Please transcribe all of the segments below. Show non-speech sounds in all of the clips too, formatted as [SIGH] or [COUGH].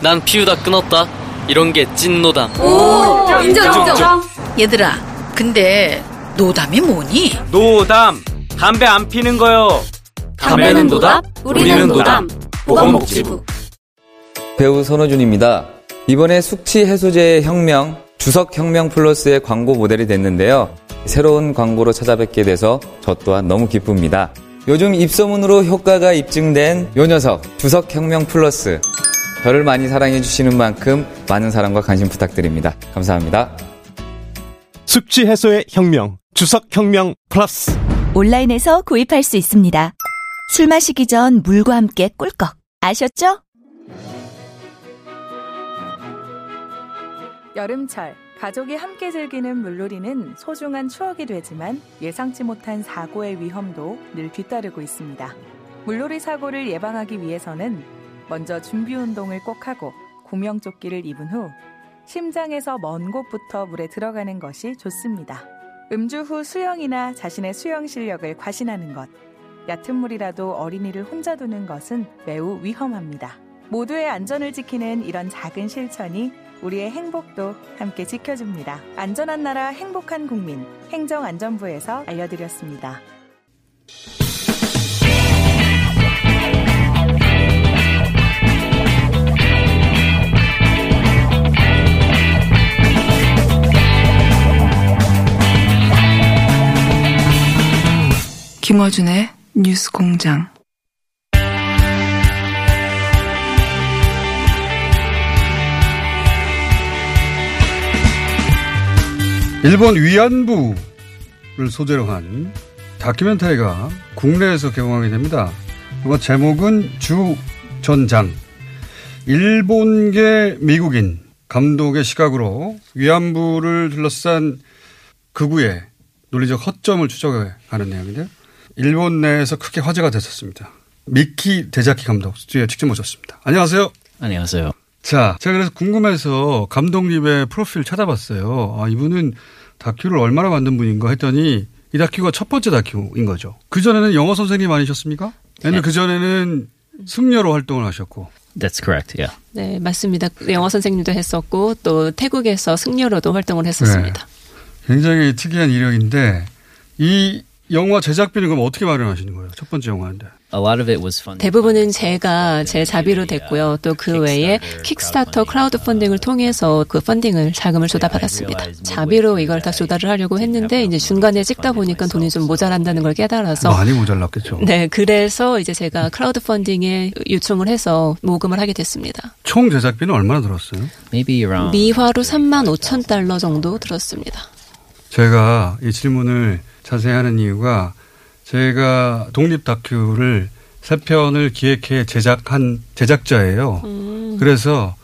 난 피우다 끊었다. 이런 게 찐 노담. 오, 인정, 인정. 얘들아, 근데 노담이 뭐니? 노담. 담배 안 피는 거요. 담배는 노답, 우리는 노담. 보건복지부. 배우 손호준입니다. 이번에 숙취 해소제의 혁명, 주석혁명 플러스의 광고 모델이 됐는데요. 새로운 광고로 찾아뵙게 돼서 저 또한 너무 기쁩니다. 요즘 입소문으로 효과가 입증된 요 녀석, 주석혁명 플러스. 저를 많이 사랑해 주시는 만큼 많은 사랑과 관심 부탁드립니다. 감사합니다. 숙취 해소의 혁명, 주석 혁명 플러스. 온라인에서 구입할 수 있습니다. 술 마시기 전 물과 함께 꿀꺽 아셨죠? 여름철 가족이 함께 즐기는 물놀이는 소중한 추억이 되지만 예상치 못한 사고의 위험도 늘 뒤따르고 있습니다. 물놀이 사고를 예방하기 위해서는 먼저 준비 운동을 꼭 하고 구명조끼를 입은 후 심장에서 먼 곳부터 물에 들어가는 것이 좋습니다. 음주 후 수영이나 자신의 수영 실력을 과신하는 것, 얕은 물이라도 어린이를 혼자 두는 것은 매우 위험합니다. 모두의 안전을 지키는 이런 작은 실천이 우리의 행복도 함께 지켜줍니다. 안전한 나라 행복한 국민 행정안전부에서 알려드렸습니다. 김어준의 뉴스 공장. 일본 위안부를 소재로 한 다큐멘터리가 국내에서 개봉하게 됩니다. 그거 제목은 주 전장. 일본계 미국인 감독의 시각으로 위안부를 둘러싼 극우의 논리적 허점을 추적하는 내용인데요. 일본 내에서 크게 화제가 됐었습니다. 미키 데자키 감독 스튜디오에 직접 모셨습니다. 안녕하세요. 안녕하세요. 자, 제가 그래서 궁금해서 감독님의 프로필 찾아봤어요. 아, 이분은 다큐를 얼마나 만든 분인가 했더니 이 다큐가 첫 번째 다큐인 거죠. 그전에는 영어 선생님 아니셨습니까? 아니면 그전에는 승려로 활동을 하셨고. That's correct. Yeah. 네, 맞습니다. 영어 선생님도 했었고 또 태국에서 승려로도 활동을 했었습니다. 네. 굉장히 특이한 이력인데 이 영화 제작비는 그럼 어떻게 마련하시는 거예요? 첫 번째 영화인데. A lot of it was funded. 대부분은 제가 제 자비로 됐고요. 또 그 외에 Kickstarter 크라우드 펀딩을 통해서 그 펀딩을 자금을 조달받았습니다. 자비로 이걸 다 조달을 하려고 했는데 이제 중간에 찍다 보니까 돈이 좀 모자란다는 걸 깨달아서 많이 모자랐겠죠. [LAUGHS] 네, 그래서 이제 제가 크라우드 펀딩에 요청을 해서 모금을 하게 됐습니다. 총 제작비는 얼마나 들었어요? 미화로 3만 5천 달러 정도 들었습니다. 제가 이 질문을 자세히 하는 이유가 제가 독립 다큐를 세 편을 기획해 제작한 제작자예요. 음. 그래서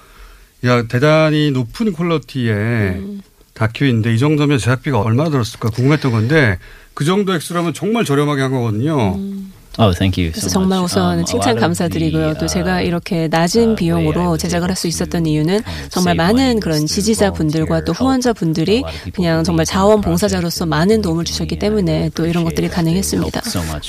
야 대단히 높은 퀄리티의 음. 다큐인데 이 정도면 제작비가 얼마나 들었을까 궁금했던 건데 그 정도 액수라면 정말 저렴하게 한 거거든요. 음. Oh, thank you. 그래서 so 정말 much. 우선 Um, 칭찬 감사드리고요. 또 제가 uh, 이렇게 낮은 비용으로 제작을 할 수 있었던 이유는 정말 많은 그런 지지자분들과 또 후원자분들이 그냥 정말 자원봉사자로서 많은 도움을 주셨기 때문에 또 이런 것들이 가능했습니다.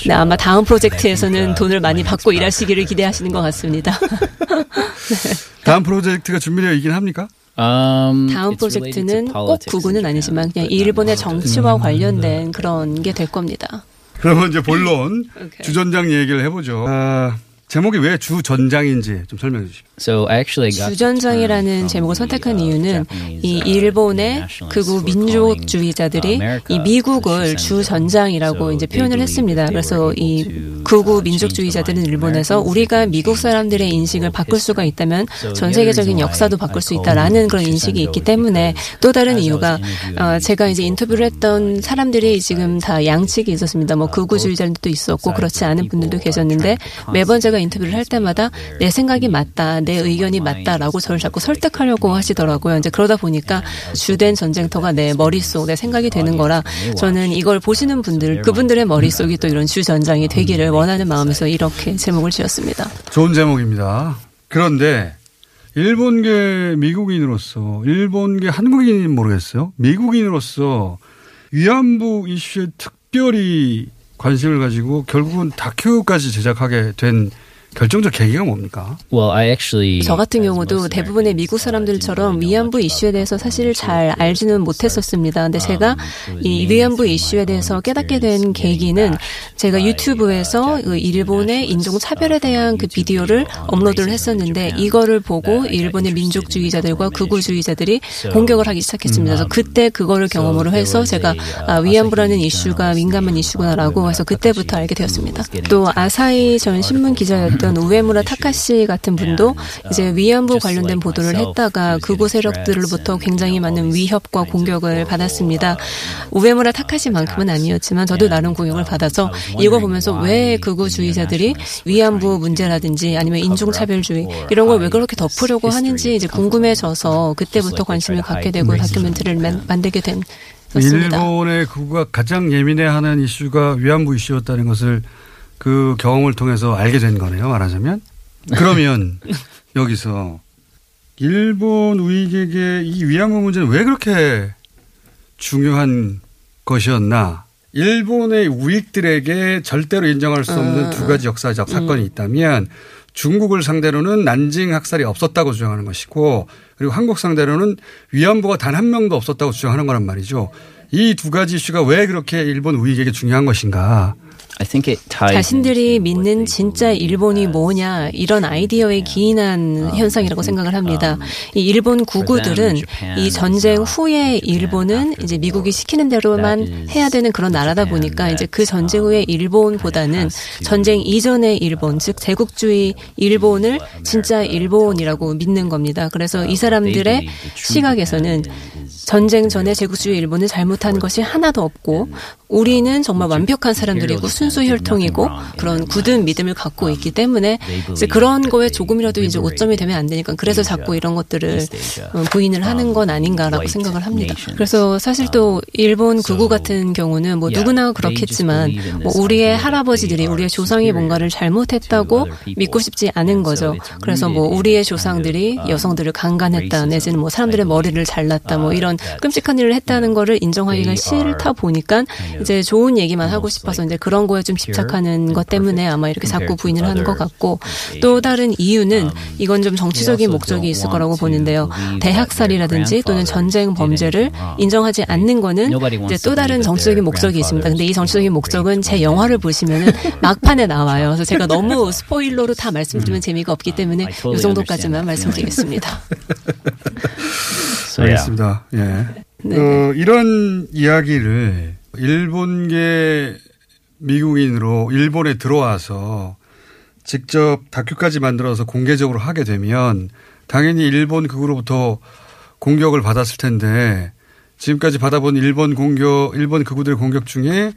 네, 아마 다음 프로젝트에서는 돈을 많이 받고 일하시기를 기대하시는 것 같습니다. [LAUGHS] 다음 프로젝트가 준비되어 있긴 합니까? Um, 다음 프로젝트는 꼭 구구는 아니지만 그냥 일본의 정치와 관련된 그런 게 될 겁니다. 그러면 이제 [LAUGHS] 본론 주전장 얘기를 해보죠. 아, 제목이 왜 주전장인지 좀 설명해 주시죠. So I actually got 주전장이라는 제목을 선택한 이유는 이 일본의 극우 민족주의자들이 이 미국을 주전장이라고 이제 표현을 했습니다. 그래서 이 극우 민족주의자들은 일본에서 우리가 미국 사람들의 인식을 바꿀 수가 있다면 전 세계적인 역사도 바꿀 수 있다라는 그런 인식이 있기 때문에 또 다른 이유가 어, 제가 이제 인터뷰를 했던 사람들이 지금 다 양측이 있었습니다. 뭐 극우주의자들도 있었고 그렇지 않은 분들도 계셨는데 매번 제가 저희가 인터뷰를 할 때마다 내 생각이 맞다, 내 의견이 맞다라고 저를 자꾸 설득하려고 하시더라고요. 이제 그러다 보니까 주된 전쟁터가 내 머릿속, 내 생각이 되는 거라 저는 이걸 보시는 분들, 그분들의 머릿속이 또 이런 주 전장이 되기를 원하는 마음에서 이렇게 제목을 지었습니다. 좋은 제목입니다. 그런데 일본계 미국인으로서 일본계 한국인인 모르겠어요. 미국인으로서 위안부 이슈에 특별히 관심을 가지고 결국은 다큐까지 제작하게 된 결정적 계기가 뭡니까? Well, I actually 저 같은 경우도 대부분의 미국 사람들처럼 위안부 이슈에 대해서 사실 잘 알지는 못했었습니다. 근데 제가 이 위안부 이슈에 대해서 깨닫게 된 계기는 제가 유튜브에서 그 일본의 인종 차별에 대한 그 비디오를 업로드를 했었는데 이거를 보고 일본의 민족주의자들과 극우주의자들이 공격을 하기 시작했습니다. 그래서 그때 그거를 경험으로 해서 제가 아, 위안부라는 이슈가 민감한 이슈구나라고 해서 그때부터 알게 되었습니다. 또 아사히 전 신문 기자였던 있던 우에무라 타카시 같은 분도 이제 위안부 관련된 보도를 했다가 극우 세력들로부터 굉장히 많은 위협과 공격을 받았습니다. 우에무라 타카시만큼은 아니었지만 저도 나름 공격을 받아서 이거 보면서 왜 극우주의자들이 위안부 문제라든지 아니면 인종차별주의 이런 걸 왜 그렇게 덮으려고 하는지 이제 궁금해져서 그때부터 관심을 갖게 되고 다큐멘터리를 만, 만들게 된 일본의 극우가 가장 예민해하는 이슈가 위안부 이슈였다는 것을 그 경험을 통해서 알게 된 거네요, 말하자면. 그러면 [LAUGHS] 여기서 일본 우익에게 이 위안부 문제는 왜 그렇게 중요한 것이었나? 일본의 우익들에게 절대로 인정할 수 없는 음. 두 가지 역사적 사건이 있다면 중국을 상대로는 난징 학살이 없었다고 주장하는 것이고 그리고 한국 상대로는 위안부가 단 한 명도 없었다고 주장하는 거란 말이죠. 이 두 가지 이슈가 왜 그렇게 일본 우익에게 중요한 것인가? 자신들이 믿는 진짜 일본이 뭐냐 이런 아이디어에 기인한 현상이라고 생각을 합니다. 이 일본 구구들은 이 전쟁 후에 일본은 이제 미국이 시키는 대로만 해야 되는 그런 나라다 보니까 이제 그 전쟁 후에 일본보다는 전쟁 이전의 일본 즉 제국주의 일본을 진짜 일본이라고 믿는 겁니다. 그래서 이 사람들의 시각에서는 전쟁 전에 제국주의 일본은 잘못한 것이 하나도 없고 우리는 정말 완벽한 사람들이고 순수 혈통이고 그런 굳은 믿음을 갖고 있기 때문에 이제 그런 거에 조금이라도 이제 오점이 되면 안 되니까 그래서 자꾸 이런 것들을 어, 부인을 하는 건 아닌가라고 생각을 합니다. 그래서 사실 또 일본 구구 같은 경우는 뭐 누구나 그렇겠지만 뭐 우리의 할아버지들이 우리의 조상이 뭔가를 잘못했다고 믿고 싶지 않은 거죠. 그래서 뭐 우리의 조상들이 여성들을 강간했다 내지는 뭐 사람들의 머리를 잘랐다 뭐 이런 끔찍한 일을 했다는 거를 인정하기가 싫다 보니까 이제 좋은 얘기만 하고 싶어서 이제 그런 거에 좀 집착하는 것 때문에 아마 이렇게 자꾸 부인을 하는 것 같고 또 다른 이유는 um, 이건 좀 정치적인 목적이 있을 거라고 보는데요. 대학살이라든지 또는 전쟁 범죄를 인정하지 않는 거는 이제 또 다른 정치적인 목적이 있습니다. 근데 이 정치적인 목적은 제 영화를 보시면은 [LAUGHS] 막판에 나와요. 그래서 제가 너무 스포일러로 다 말씀드리면 재미가 없기 때문에 이 정도까지만 말씀드리겠습니다. [LAUGHS] 알겠습니다. 예. 네. 어, 이런 이야기를 일본계 미국인으로 일본에 들어와서 직접 다큐까지 만들어서 공개적으로 하게 되면 당연히 일본 극으로부터 공격을 받았을 텐데 지금까지 받아본 일본 공격, 일본 극우들의 공격 중에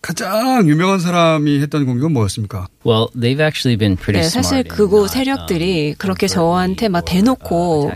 가장 유명한 사람이 했던 공격은 뭐였습니까? Well, they've actually been pretty 네, 사실 그곳 세력들이 그렇게 저한테 막 대놓고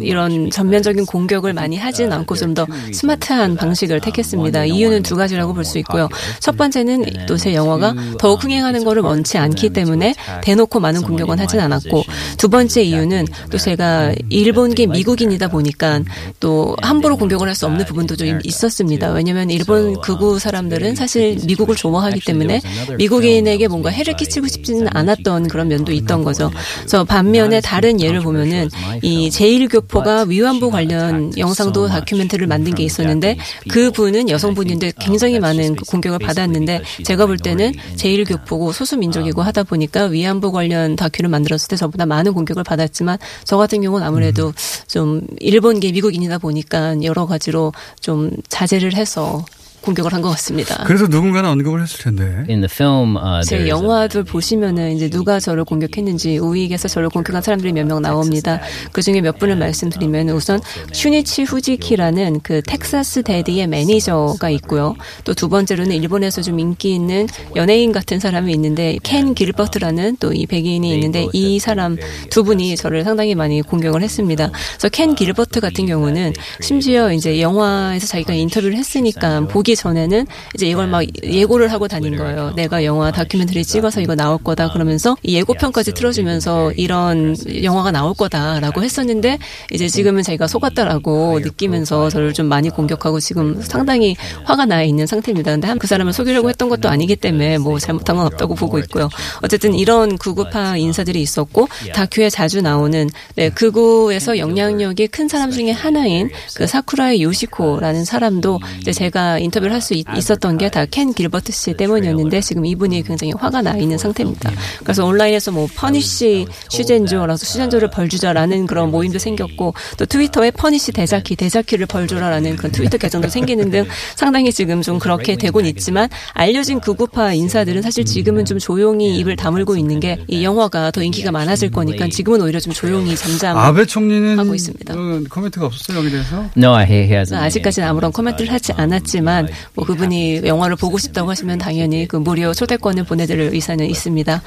이런 전면적인 공격을 많이 하진 않고 좀 더 스마트한 방식을 택했습니다. 이유는 두 가지라고 볼 수 있고요. 첫 번째는 또 제 영화가 더욱 흥행하는 것을 원치 않기 때문에 대놓고 많은 공격은 하진 않았고 두 번째 이유는 또 제가 일본계 미국인이다 보니까 또 함부로 공격을 할 수 없는 부분도 좀 있었습니다. 왜냐하면 일본 극우 사람들은 사실 미국을 좋아하기 때문에 미국인에게 뭔가 해를 끼치고 싶지는 않았던 그런 면도 있던 거죠. 그래서 반면에 다른 예를 보면은 이 제1교포가 위안부 관련 영상도 다큐멘터리를 만든 게 있었는데 그 분은 여성분인데 굉장히 많은 그 공격을 받았는데 제가 볼 때는 제1교포고 소수민족이고 하다 보니까 위안부 관련 다큐를 만들었을 때 저보다 많은 공격을 받았지만 저 같은 경우는 아무래도 좀 일본계 미국인이다 보니까 여러 가지로 좀 자제를 해서 공격을 한 것 같습니다. 그래서 누군가는 언급을 했을 텐데. In the film, uh, 제 영화들 보시면은 이제 누가 저를 공격했는지 우익에서 저를 공격한 사람들이 몇 명 나옵니다. 그 중에 몇 분을 말씀드리면 우선 슈니치 후지키라는 그 Texas Daddy의 매니저가 있고요. 또 두 번째로는 일본에서 좀 인기 있는 연예인 같은 사람이 있는데 켄 길버트라는 또 이 백인이 있는데 이 사람 두 분이 저를 상당히 많이 공격을 했습니다. 그래서 켄 길버트 같은 경우는 심지어 이제 영화에서 자기가 인터뷰를 했으니까 보기 전에는 이제 이걸 막 예고를 하고 다닌 거예요. 내가 영화 다큐멘터리 찍어서 이거 나올 거다 그러면서 이 예고편까지 틀어주면서 이런 영화가 나올 거다라고 했었는데 이제 지금은 자기가 속았다라고 느끼면서 저를 좀 많이 공격하고 지금 상당히 화가 나 있는 상태입니다. 근데 그 사람을 속이려고 했던 것도 아니기 때문에 뭐 잘못한 건 없다고 보고 있고요. 어쨌든 이런 극우파 인사들이 있었고 다큐에 자주 나오는 네, 극우에서 영향력이 큰 사람 중에 하나인 그 사쿠라이 요시코라는 사람도 제가 인터뷰 를 할 수 있었던 게 다 켄 길버트 씨 때문이었는데 지금 이분이 굉장히 화가 나 있는 상태입니다. 그래서 온라인에서 뭐 punish 슈센조라서 슈센조를 벌주자라는 그런 모임도 생겼고 또 트위터에 punish 데자키 데자키를 벌주라라는 그런 트위터 계정도 생기는 등 상당히 지금 좀 그렇게 되곤 있지만 알려진 극우파 인사들은 사실 지금은 좀 조용히 입을 다물고 있는 게 이 영화가 더 인기가 많아질 거니까 지금은 오히려 좀 조용히 잠잠 아베 총리는 하고 있습니다. 어, 코멘트가 없었어요 여기 대해서? No, he hasn't. 아직까지는 아무런 코멘트를 하지 않았지만 뭐 그분이 영화를 보고 싶다고 하시면 당연히 그 무료 초대권을 보내드릴 의사는 있습니다.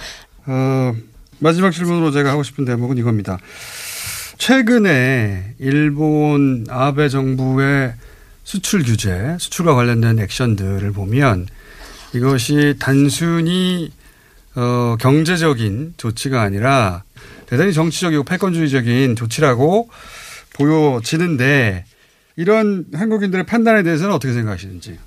어, 마지막 질문으로 제가 하고 싶은 대목은 이겁니다. 최근에 일본 아베 정부의 수출 규제, 수출과 관련된 액션들을 보면 이것이 단순히 어, 경제적인 조치가 아니라 대단히 정치적이고 패권주의적인 조치라고 보여지는데 이런 한국인들의 판단에 대해서는 어떻게 생각하시는지?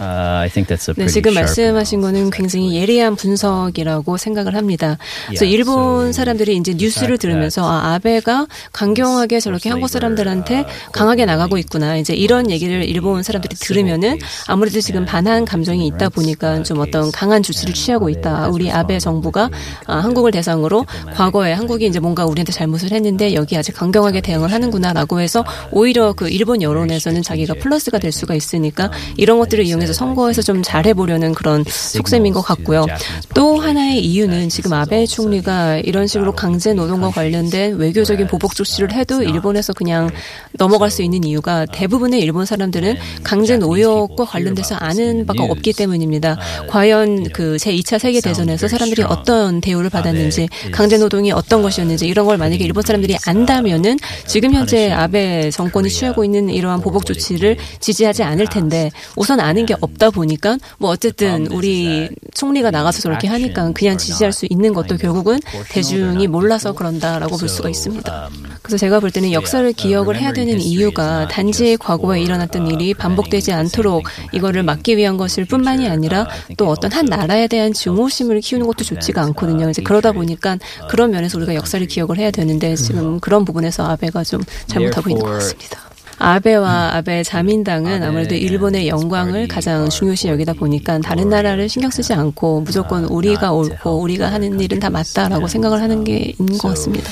Uh, I think that's a 네, 지금 말씀하신 거는 굉장히 예리한 분석이라고 생각을 합니다. 그래서 일본 사람들이 이제 뉴스를 들으면서 아, 아베가 강경하게 저렇게 한국 사람들한테 강하게 나가고 있구나. 이제 이런 얘기를 일본 사람들이 들으면은 아무래도 지금 반한 감정이 있다 보니까 좀 어떤 강한 조치를 취하고 있다. 우리 아베 정부가 아, 한국을 대상으로 과거에 한국이 이제 뭔가 우리한테 잘못을 했는데 여기 아직 강경하게 대응을 하는구나라고 해서 오히려 그 일본 여론에서는 자기가 플러스가 될 수가 있으니까 이런 것들을 이용해서 선거에서 좀 잘해보려는 그런 속셈인 것 같고요. 또 하나의 이유는 지금 아베 총리가 이런 식으로 강제 노동과 관련된 외교적인 보복 조치를 해도 일본에서 그냥 넘어갈 수 있는 이유가 대부분의 일본 사람들은 강제 노역과 관련돼서 아는 바가 없기 때문입니다. 과연 그 제2차 세계 대전에서 사람들이 어떤 대우를 받았는지 강제 노동이 어떤 것이었는지 이런 걸 만약에 일본 사람들이 안다면은 지금 현재 아베 정권이 취하고 있는 이러한 보복 조치를 지지하지 않을 텐데 우선 아는 게 없다 보니까 뭐 어쨌든 우리 총리가 나가서 저렇게 하니까 그냥 지지할 수 있는 것도 결국은 대중이 몰라서 그런다라고 볼 수가 있습니다. 그래서 제가 볼 때는 역사를 기억을 해야 되는 이유가 단지 과거에 일어났던 일이 반복되지 않도록 이거를 막기 위한 것일 뿐만이 아니라 또 어떤 한 나라에 대한 증오심을 키우는 것도 좋지가 않거든요. 이제 그러다 보니까 그런 면에서 우리가 역사를 기억을 해야 되는데 지금 그런 부분에서 아베가 좀 잘못하고 있는 것 같습니다. 아베와 아베 자민당은 아무래도 일본의 영광을 가장 중요시 여기다 보니까 다른 나라를 신경 쓰지 않고 무조건 우리가 옳고 우리가 하는 일은 다 맞다라고 생각을 하는 게 있는 것 같습니다.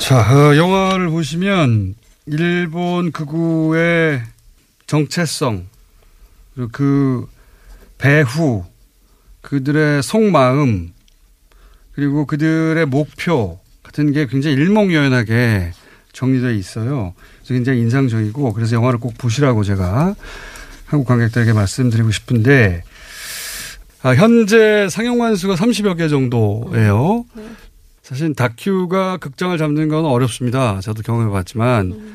자, 어, 영화를 보시면 일본 극우의 정체성, 그리고 그 배후, 그들의 속마음, 그리고 그들의 목표 같은 게 굉장히 일목요연하게 정리되어 있어요. 굉장히 인상적이고 그래서 영화를 꼭 보시라고 제가 한국 관객들에게 말씀드리고 싶은데 아, 현재 상영관 수가 30여 개 정도예요. 사실 다큐가 극장을 잡는 건 어렵습니다. 저도 경험해 봤지만.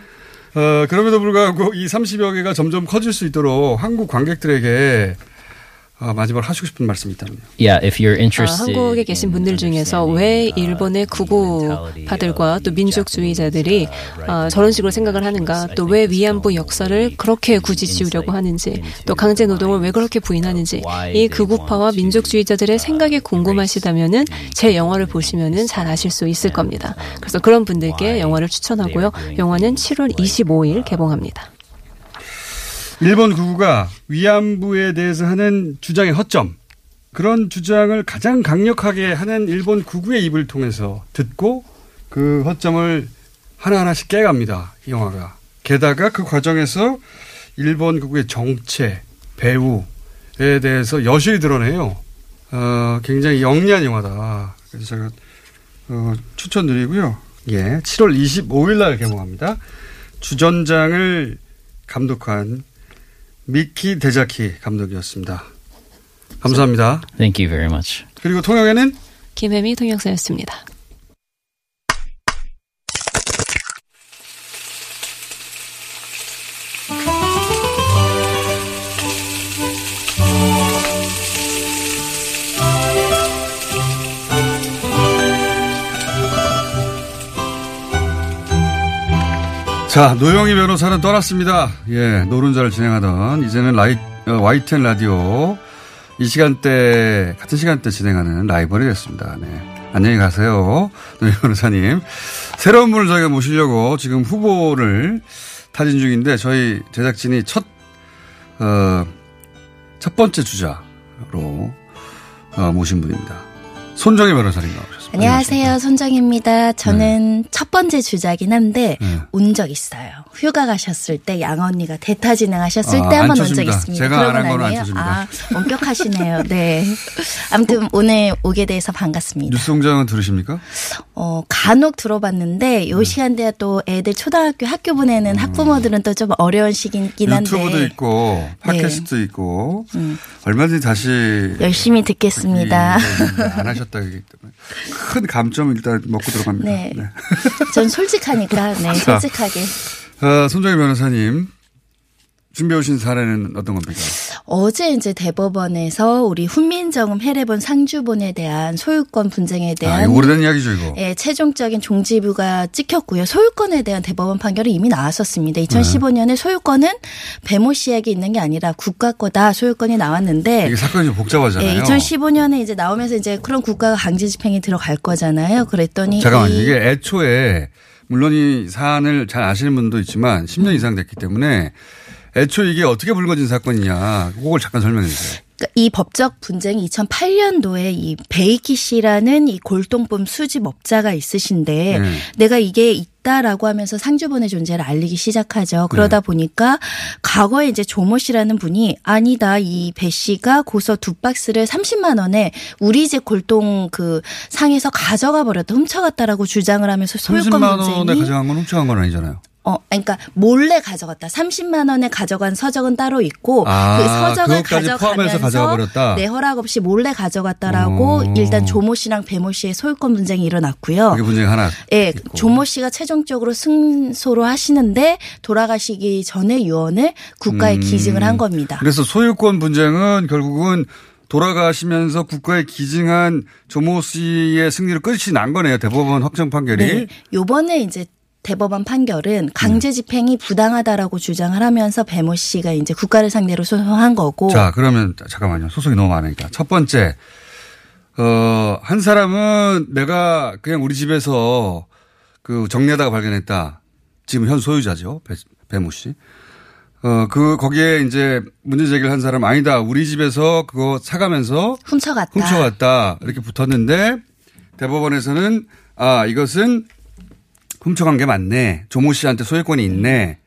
어, 그럼에도 불구하고 이 30여 개가 점점 커질 수 있도록 한국 관객들에게 아, 마지막으로 하시고 싶은 말씀이 있다면요. Yeah, if you're 아, interested. 한국에 계신 분들 중에서 왜 일본의 구구파들과 또 민족주의자들이 아, 저런 식으로 생각을 하는가, 또 왜 위안부 역사를 그렇게 굳이 지우려고 하는지, 또 강제 노동을 왜 그렇게 부인하는지, 이 극우파와 민족주의자들의 생각이 궁금하시다면은 제 영화를 보시면은 잘 아실 수 있을 겁니다. 그래서 그런 분들께 영화를 추천하고요. 영화는 7월 25일 개봉합니다. 일본 극우가 위안부에 대해서 하는 주장의 허점 그런 주장을 가장 강력하게 하는 일본 극우의 입을 통해서 듣고 그 허점을 하나하나씩 깨갑니다. 이 영화가. 게다가 그 과정에서 일본 극우의 정체 배우에 대해서 여실히 드러내요. 어, 굉장히 영리한 영화다. 그래서 제가 어, 추천드리고요. 예, 7월 25일 날 개봉합니다. 주전장을 감독한 미키 데자키 감독이었습니다. 감사합니다. Thank you very much. 그리고 통역에는 김혜미 통역사였습니다. 자, 노영희 변호사는 떠났습니다. 예, 노른자를 진행하던 이제는 라이, 어, YTN 라디오 이 시간대, 같은 시간대 진행하는 라이벌이 됐습니다. 네. 안녕히 가세요. 노영희 변호사님. 새로운 분을 저희가 모시려고 지금 후보를 타진 중인데 저희 제작진이 첫, 어, 첫 번째 주자로 어, 모신 분입니다. 손정희 변호사님 나오셨습니다. 안녕하세요. 손정입니다. 저는 첫 번째 주자긴 한데 네. 운적 있어요. 휴가 가셨을 때 양 언니가 대타 진행하셨을 아, 때한안번온 적. 있습니다. 제가 안한 거는 안. 쳐줍니다. 아, 엄격하시네요. 네. 아무튼 오늘 오게 돼서 반갑습니다. 뉴스공장은 들으십니까? 어, 간혹 들어봤는데 네. 요 시간대에 또 애들 초등학교 학교 보내는 학부모들은 또 좀 어려운 시기이긴 한데 음. 유튜브도 있고 팟캐스트도 있고 얼마든지 다시 열심히 듣겠습니다. 이- 안 하셨다기 때문에 [LAUGHS] 큰 감점 일단 먹고 들어갑니다. 네. 전 솔직하니까 네, [LAUGHS] 자. 솔직하게. 어, 손정희 변호사님 준비해 오신 사례는 어떤 겁니까? 어제 이제 대법원에서 우리 훈민정음 해례본 상주본에 대한 소유권 분쟁에 아, 대한 이거 오래된 이야기죠, 이거. 예, 최종적인 종지부가 찍혔고요. 소유권에 대한 대법원 판결이 이미 나왔었습니다. 2015년에 소유권은 배모 씨에게 있는 게 아니라 국가 거다 소유권이 나왔는데 이게 사건이 좀 복잡하잖아요. 예, 2015년에 이제 나오면서 이제 그런 국가가 강제 집행이 들어갈 거잖아요. 그랬더니 잠깐만요. 이- 이게 애초에 물론 이 사안을 잘 아시는 분도 있지만 10년 이상 됐기 때문에 애초에 이게 어떻게 불거진 사건이냐 그걸 잠깐 설명해 주세요. 그러니까 이 법적 분쟁이 2008년도에 이 베이키 씨라는 이 골동품 수집업자가 있으신데 네. 내가 이게 있다라고 하면서 상주본의 존재를 알리기 시작하죠. 그러다 네. 보니까 과거에 이제 조모 씨라는 분이 아니다 이 배 씨가 고서 두 박스를 30만 원에 우리 집 골동 그 상에서 가져가 버렸다 훔쳐갔다라고 주장을 하면서 소유권 30만 분쟁이 원에 가져간 건 훔쳐간 건 아니잖아요. 어, 그러니까 몰래 가져갔다. 30만 원에 가져간 서적은 따로 있고 아, 그 서적을 가져가면서? 내 허락 없이 몰래 가져갔다라고 어. 일단 조모 씨랑 배모 씨의 소유권 분쟁이 일어났고요. 그게 문제가 하나. 예, 조모 씨가 최종적으로 승소를 하시는데 돌아가시기 전에 유언을 국가에 음. 기증을 한 겁니다. 그래서 소유권 분쟁은 결국은 돌아가시면서 국가에 기증한 조모 씨의 승리로 끝이 난 거네요. 대법원 확정 판결이. 네. 요번에 이제 대법원 판결은 강제 집행이 부당하다라고 주장을 하면서 배모 씨가 이제 국가를 상대로 소송한 거고 자, 그러면 잠깐만요. 소송이 너무 많으니까. 첫 번째, 어, 한 사람은 내가 그냥 우리 집에서 그 정리하다가 발견했다. 지금 현 소유자죠. 배, 배모 씨. 어, 그, 거기에 이제 문제 제기를 한 사람 아니다. 우리 집에서 그거 사가면서 훔쳐갔다. 훔쳐갔다. 이렇게 붙었는데 대법원에서는 아, 이것은 훔쳐간 게 맞네. 조모 씨한테 소유권이 있네.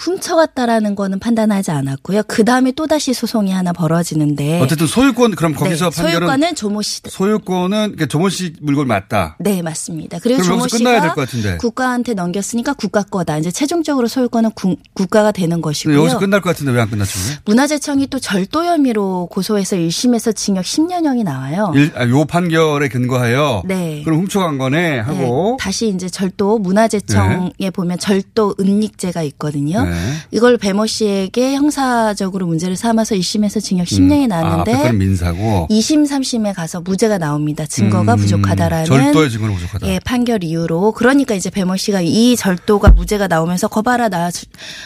훔쳐갔다라는 거는 판단하지 않았고요. 그 다음에 또 다시 소송이 하나 벌어지는데 어쨌든 소유권 그럼 거기서 네, 판결은 소유권은 조모 씨. 소유권은 그러니까 조모 씨 물건 맞다. 네 맞습니다. 그리고 조모 씨가. 국가한테 넘겼으니까 국가 거다. 이제 최종적으로 소유권은 구- 국가가 되는 것이고요. 여기서 끝날 것 같은데 왜 안 끝났죠? 문화재청이 또 절도 혐의로 고소해서 1심에서 징역 10년형이 나와요. 일, 아, 요 판결에 근거하여 네. 그럼 훔쳐간 거네 하고 네, 다시 이제 절도 문화재청에 보면 절도 은닉죄가 있거든요. 네. 이걸 배모 씨에게 형사적으로 문제를 삼아서 1심에서 징역 10년이 아, 나왔는데 앞에 거는 민사고 2심, 3심에 가서 무죄가 나옵니다. 증거가 음, 부족하다라는 절도의 증거는 부족하다. 예, 판결 이후로 그러니까 이제 배모 씨가 이 절도가 무죄가 나오면서 거봐라 나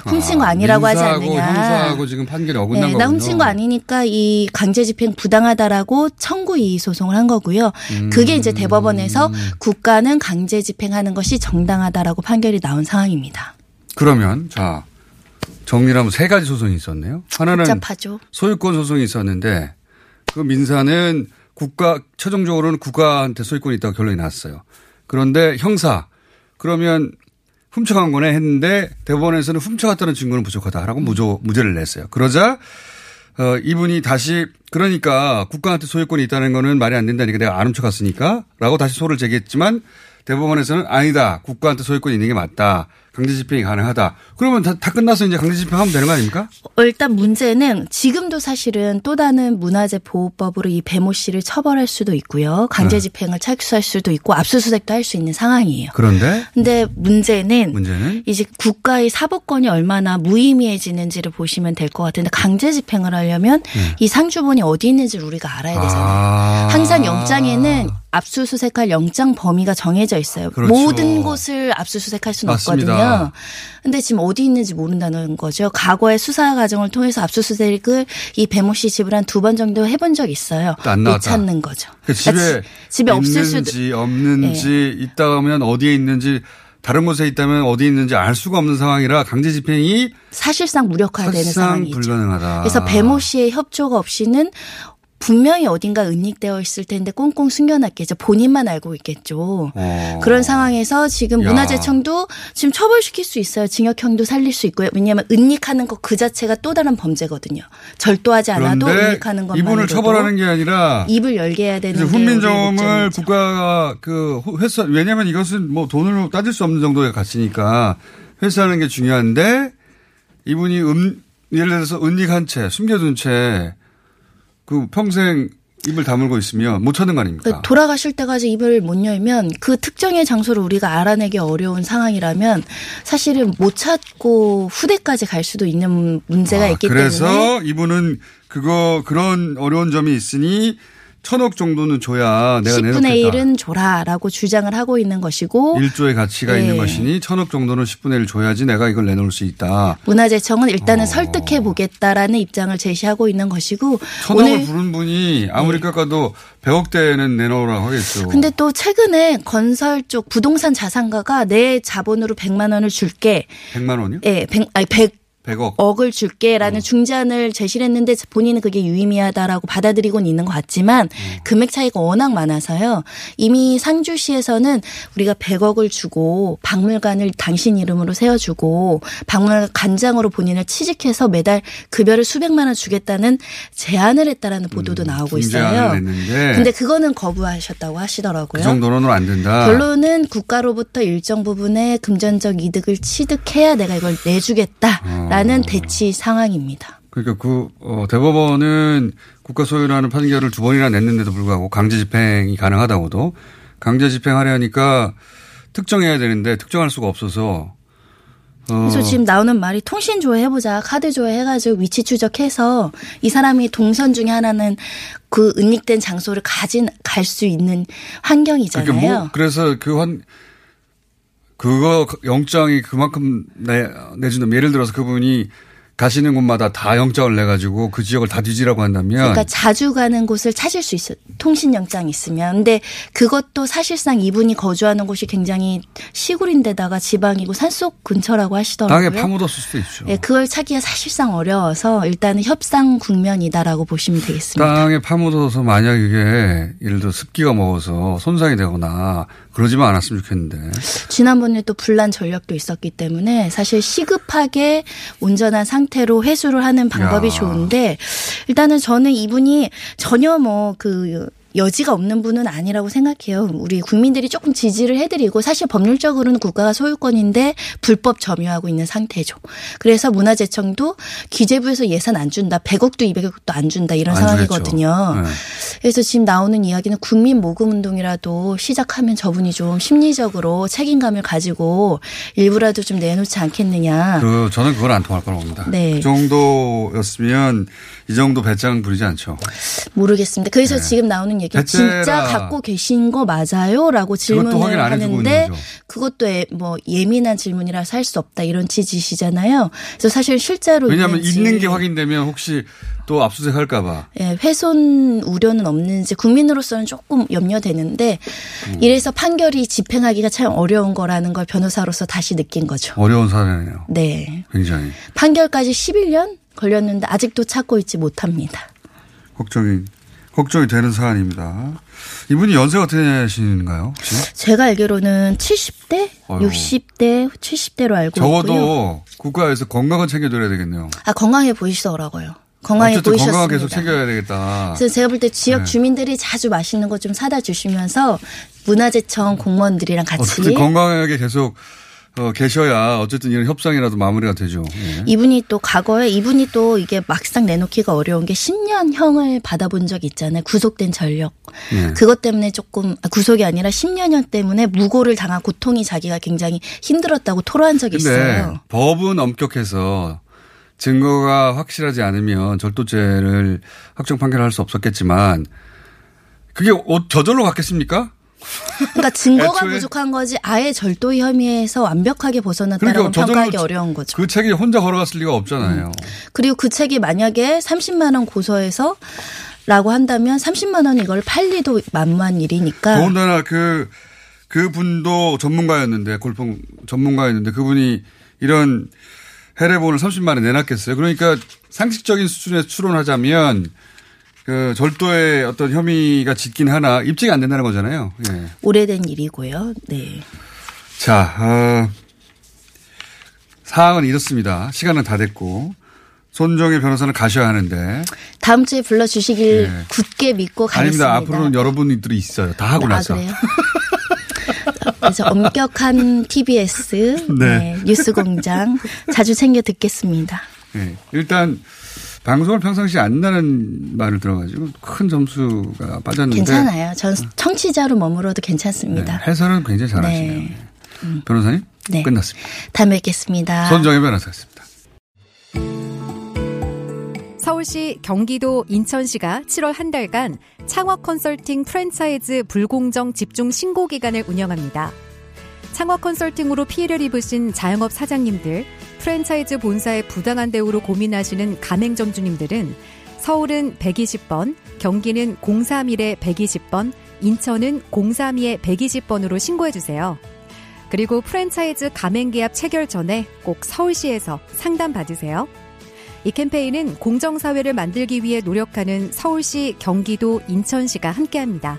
훔친 거 아니라고 하지 않느냐. 형사하고 지금 판결이 어긋난 네, 거군요. 나 훔친 거 아니니까 이 강제 집행 부당하다라고 청구 이의 소송을 한 거고요. 음. 그게 이제 대법원에서 국가는 강제 집행하는 것이 정당하다라고 판결이 나온 상황입니다. 그러면 자 정리하면 세 가지 소송이 있었네요. 하나는 복잡하죠. 소유권 소송이 있었는데 그 민사는 국가 최종적으로는 국가한테 소유권이 있다고 결론이 났어요. 그런데 형사 그러면 훔쳐간 거네 했는데 대법원에서는 훔쳐갔다는 증거는 부족하다라고 무조, 무죄를 냈어요. 그러자 어, 이분이 다시 그러니까 국가한테 소유권이 있다는 거는 말이 안 된다니까 내가 안 훔쳐갔으니까 라고 다시 소를 제기했지만 대법원에서는 아니다. 국가한테 소유권이 있는 게 맞다. 강제 집행이 가능하다. 그러면 다, 다 끝나서 이제 강제 집행하면 되는 거 아닙니까? 어, 일단 문제는 지금도 사실은 또 다른 문화재 보호법으로 이 배모 씨를 처벌할 수도 있고요. 강제 네. 집행을 착수할 수도 있고 압수수색도 할 수 있는 상황이에요. 그런데 근데 문제는 문제는 이제 국가의 사법권이 얼마나 무의미해지는지를 보시면 될 것 같은데 강제 집행을 하려면 이 상주본이 어디 있는지를 우리가 알아야 되잖아요. 네. 아. 항상 영장에는 압수수색할 영장 범위가 정해져 있어요. 그렇죠. 모든 곳을 압수수색할 수는 맞습니다. 없거든요. 근데 지금 어디 있는지 모른다는 거죠. 과거의 수사 과정을 통해서 압수수색을 이 배모 씨 집을 한 두 번 정도 해본 적이 있어요. 안 못. 찾는 거죠. 그 집에 그러니까 지- 집에 없을 수도 없는지 있다 하면 어디에 있는지 다른 곳에 있다면 어디 있는지 알 수가 없는 상황이라 강제 집행이 사실상 무력화되는 사실상 상황이죠. 불가능하다. 그래서 배모 씨의 협조가 없이는 분명히 어딘가 은닉되어 있을 텐데 꽁꽁 숨겨놨겠죠. 본인만 알고 있겠죠. 어. 그런 상황에서 지금 야. 문화재청도 지금 처벌시킬 수 있어요. 징역형도 살릴 수 있고요. 왜냐하면 은닉하는 것 그 자체가 또 다른 범죄거든요. 절도하지 않아도 은닉하는 것만으로도 이분을 처벌하는 게 아니라 입을 열게 해야 되는 훈민정음을. 국가가 그 회사 왜냐하면 이것은 뭐 돈으로 따질 수 없는 정도의 가치니까 회수하는 게 중요한데 이분이 음 예를 들어서 은닉한 채 숨겨둔 채 그 평생 입을 다물고 있으면 못 찾는 거 아닙니까? 그러니까 돌아가실 때까지 입을 못 열면 그 특정의 장소를 우리가 알아내기 어려운 상황이라면 사실은 못 찾고 후대까지 갈 수도 있는 문제가 있기 아, 그래서 때문에 이분은 그거 그런 어려운 점이 있으니 천억 정도는 줘야 내가 10분의 내놓겠다. 1은 줘라라고 주장을 하고 있는 것이고 1조의 가치가 네. 있는 것이니 천억 정도는 10분의 1 줘야지 내가 이걸 내놓을 수 있다. 문화재청은 일단은 어. 설득해 보겠다라는 입장을 제시하고 있는 것이고 천억을 부른 분이 아무리 깎아도 100억대는 내놓으라고 하겠죠. 근데 또 최근에 건설 쪽 부동산 자산가가 내 자본으로 100만 원을 줄게. 100만 원이요? 예, 100 아니 100 100억. 억을 줄게라는 중재안을 제시를 했는데 본인은 그게 유의미하다라고 받아들이고는 있는 것 같지만 금액 차이가 워낙 많아서요. 이미 상주시에서는 우리가 100억을 주고 박물관을 당신 이름으로 세워주고 박물관 관장으로 본인을 취직해서 매달 급여를 수백만 원 주겠다는 제안을 했다라는 보도도 나오고 있어요. 냈는데 근데 그거는 거부하셨다고 하시더라고요. 그 정도로는 안 된다. 결론은 국가로부터 일정 부분의 금전적 이득을 취득해야 내가 이걸 내주겠다 라는 대치 상황입니다. 그러니까 그 어, 대법원은 국가 소유라는 판결을 두 번이나 냈는데도 불구하고 강제 집행이 가능하다고도 강제 집행하려니까 특정해야 되는데 특정할 수가 없어서 어, 그래서 지금 나오는 말이 통신 조회해보자, 카드 조회해가지고 위치 추적해서 이 사람이 동선 중에 하나는 그 은닉된 장소를 가진 갈 수 있는 환경이잖아요. 그러니까 뭐 그래서 그 환 그거 영장이 그만큼 내 내준다면 예를 들어서 그분이 가시는 곳마다 다 영장을 내 가지고 그 지역을 다 뒤지라고 한다면 그러니까 자주 가는 곳을 찾을 수 있어. 통신영장 있으면. 근데 그것도 사실상 이분이 거주하는 곳이 굉장히 시골인데다가 지방이고 산속 근처라고 하시더라고요. 땅에 파묻었을 수도 있죠. 네, 그걸 찾기가 사실상 어려워서 일단은 협상 국면이다라고 보시면 되겠습니다. 땅에 파묻어서 만약 이게 예를 들어 습기가 먹어서 손상이 되거나 그러지만 않았으면 좋겠는데 지난번에 또 분란 전력도 있었기 때문에 사실 시급하게 온전한 상태로 회수를 하는 방법이 야. 좋은데 일단은 저는 이분이 전혀 뭐그 여지가 없는 분은 아니라고 생각해요. 우리 국민들이 조금 지지를 해드리고 사실 법률적으로는 국가가 소유권인데 불법 점유하고 있는 상태죠. 그래서 문화재청도 기재부에서 예산 안 준다, 100억도 200억도 안 준다 이런 안 상황이거든요. 네. 그래서 지금 나오는 이야기는 국민 모금 운동이라도 시작하면 저분이 좀 심리적으로 책임감을 가지고 일부라도 좀 내놓지 않겠느냐. 그 저는 그걸 안 통할 거라고 봅니다. 네. 그 정도였으면 이 정도 배짱 부리지 않죠. 모르겠습니다. 그래서 지금 나오는 네. 대체라 진짜 갖고 계신 거 맞아요? 라고 질문을 하는데. 그것도 예- 뭐 예민한 질문이라서 할수 없다 이런 취지시잖아요. 그래서 사실 실제로 왜냐하면 있는지 있는 게 확인되면 혹시 또 압수수색 할까봐. 예, 훼손 우려는 없는지 국민으로서는 조금 염려되는데 음. 이래서 판결이 집행하기가 참 어려운 거라는 걸 변호사로서 다시 느낀 거죠. 어려운 사례네요. 네. 굉장히 판결까지 11년 걸렸는데 아직도 찾고 있지 못합니다. 걱정이 걱정이 되는 사안입니다. 이분이 연세가 어떻게 되시는가요? 혹시? 제가 알기로는 70대, 어휴. 60대, 70대로 알고 있고요. 적어도 국가에서 건강은 챙겨드려야 되겠네요. 아 건강해 보이시더라고요. 건강해 보이셨습니다. 건강 계속 챙겨야 되겠다. 그래서 제가 볼 때 지역 네. 주민들이 자주 맛있는 거 좀 사다 주시면서 문화재청 공무원들이랑 같이 건강하게 계속 어, 계셔야 어쨌든 이런 협상이라도 마무리가 되죠. 예. 이분이 또 과거에 이분이 또 이게 막상 내놓기가 어려운 게 10년형을 받아본 적이 있잖아요. 구속된 전력. 예. 그것 때문에 조금 아, 구속이 아니라 10년형 때문에 무고를 당한 고통이 자기가 굉장히 힘들었다고 토로한 적이 있어요. 법은 엄격해서 증거가 확실하지 않으면 절도죄를 확정 판결할 수 없었겠지만 그게 어- 저절로 갔겠습니까? 그러니까 증거가 부족한 거지 아예 절도 혐의에서 완벽하게 벗어났다라고 그러니까 평가하기 어려운 거죠. 그 책이 혼자 걸어갔을 리가 없잖아요. 그리고 그 책이 만약에 30만 원 고소해서 라고 한다면 30만 원 이걸 팔리도 만무한 일이니까 더군다나 그, 그 분도 전문가였는데, 골프 전문가였는데, 그분이 이런 해례본을 30만에 내놨겠어요. 그러니까 상식적인 수준에서 추론하자면, 그 절도의 어떤 혐의가 짙긴 하나 입증이 안 된다는 거잖아요. 예. 오래된 일이고요. 네. 자, 어, 사항은 이렇습니다. 시간은 다 됐고, 손정일 변호사는 가셔야 하는데. 다음 주에 불러 주시길 네. 굳게 믿고 가겠습니다. 아닙니다. 앞으로는 여러분들이 있어요. 다 하고 아, 나서. 그래요? 그래서 엄격한 TBS [LAUGHS] 네. 네, 뉴스 공장 자주 챙겨 듣겠습니다. 예. 일단 방송을 평상시 안 나는 말을 들어가지고 큰 점수가 빠졌는데 괜찮아요. 전 청취자로 머물러도 괜찮습니다. 네, 해설은 굉장히 잘하시네요. 네. 변호사님 네. 끝났습니다. 다음에 뵙겠습니다. 손정혜 변호사였습니다. 서울시, 경기도, 인천시가 7월 한 달간 창업 컨설팅 프랜차이즈 불공정 집중 신고 기간을 운영합니다. 창업 컨설팅으로 피해를 입으신 자영업 사장님들, 프랜차이즈 본사의 부당한 대우로 고민하시는 가맹점 주님들은 서울은 120번, 경기는 031에 120번, 인천은 032에 120번으로 신고해 주세요. 그리고 프랜차이즈 가맹계약 체결 전에 꼭 서울시에서 상담 받으세요. 이 캠페인은 공정사회를 만들기 위해 노력하는 서울시, 경기도, 인천시가 함께합니다.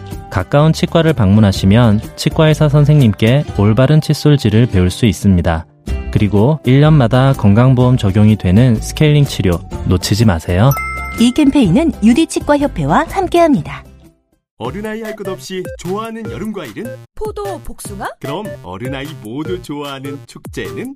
가까운 치과를 방문하시면 치과의사 선생님께 올바른 칫솔질을 배울 수 있습니다. 그리고 1년마다 건강보험 적용이 되는 스케일링 치료 놓치지 마세요. 이 캠페인은 유디치과협회와 함께합니다. 어른아이 할 것 없이 좋아하는 여름 과일은? 포도, 복숭아? 그럼 어른아이 모두 좋아하는 축제는?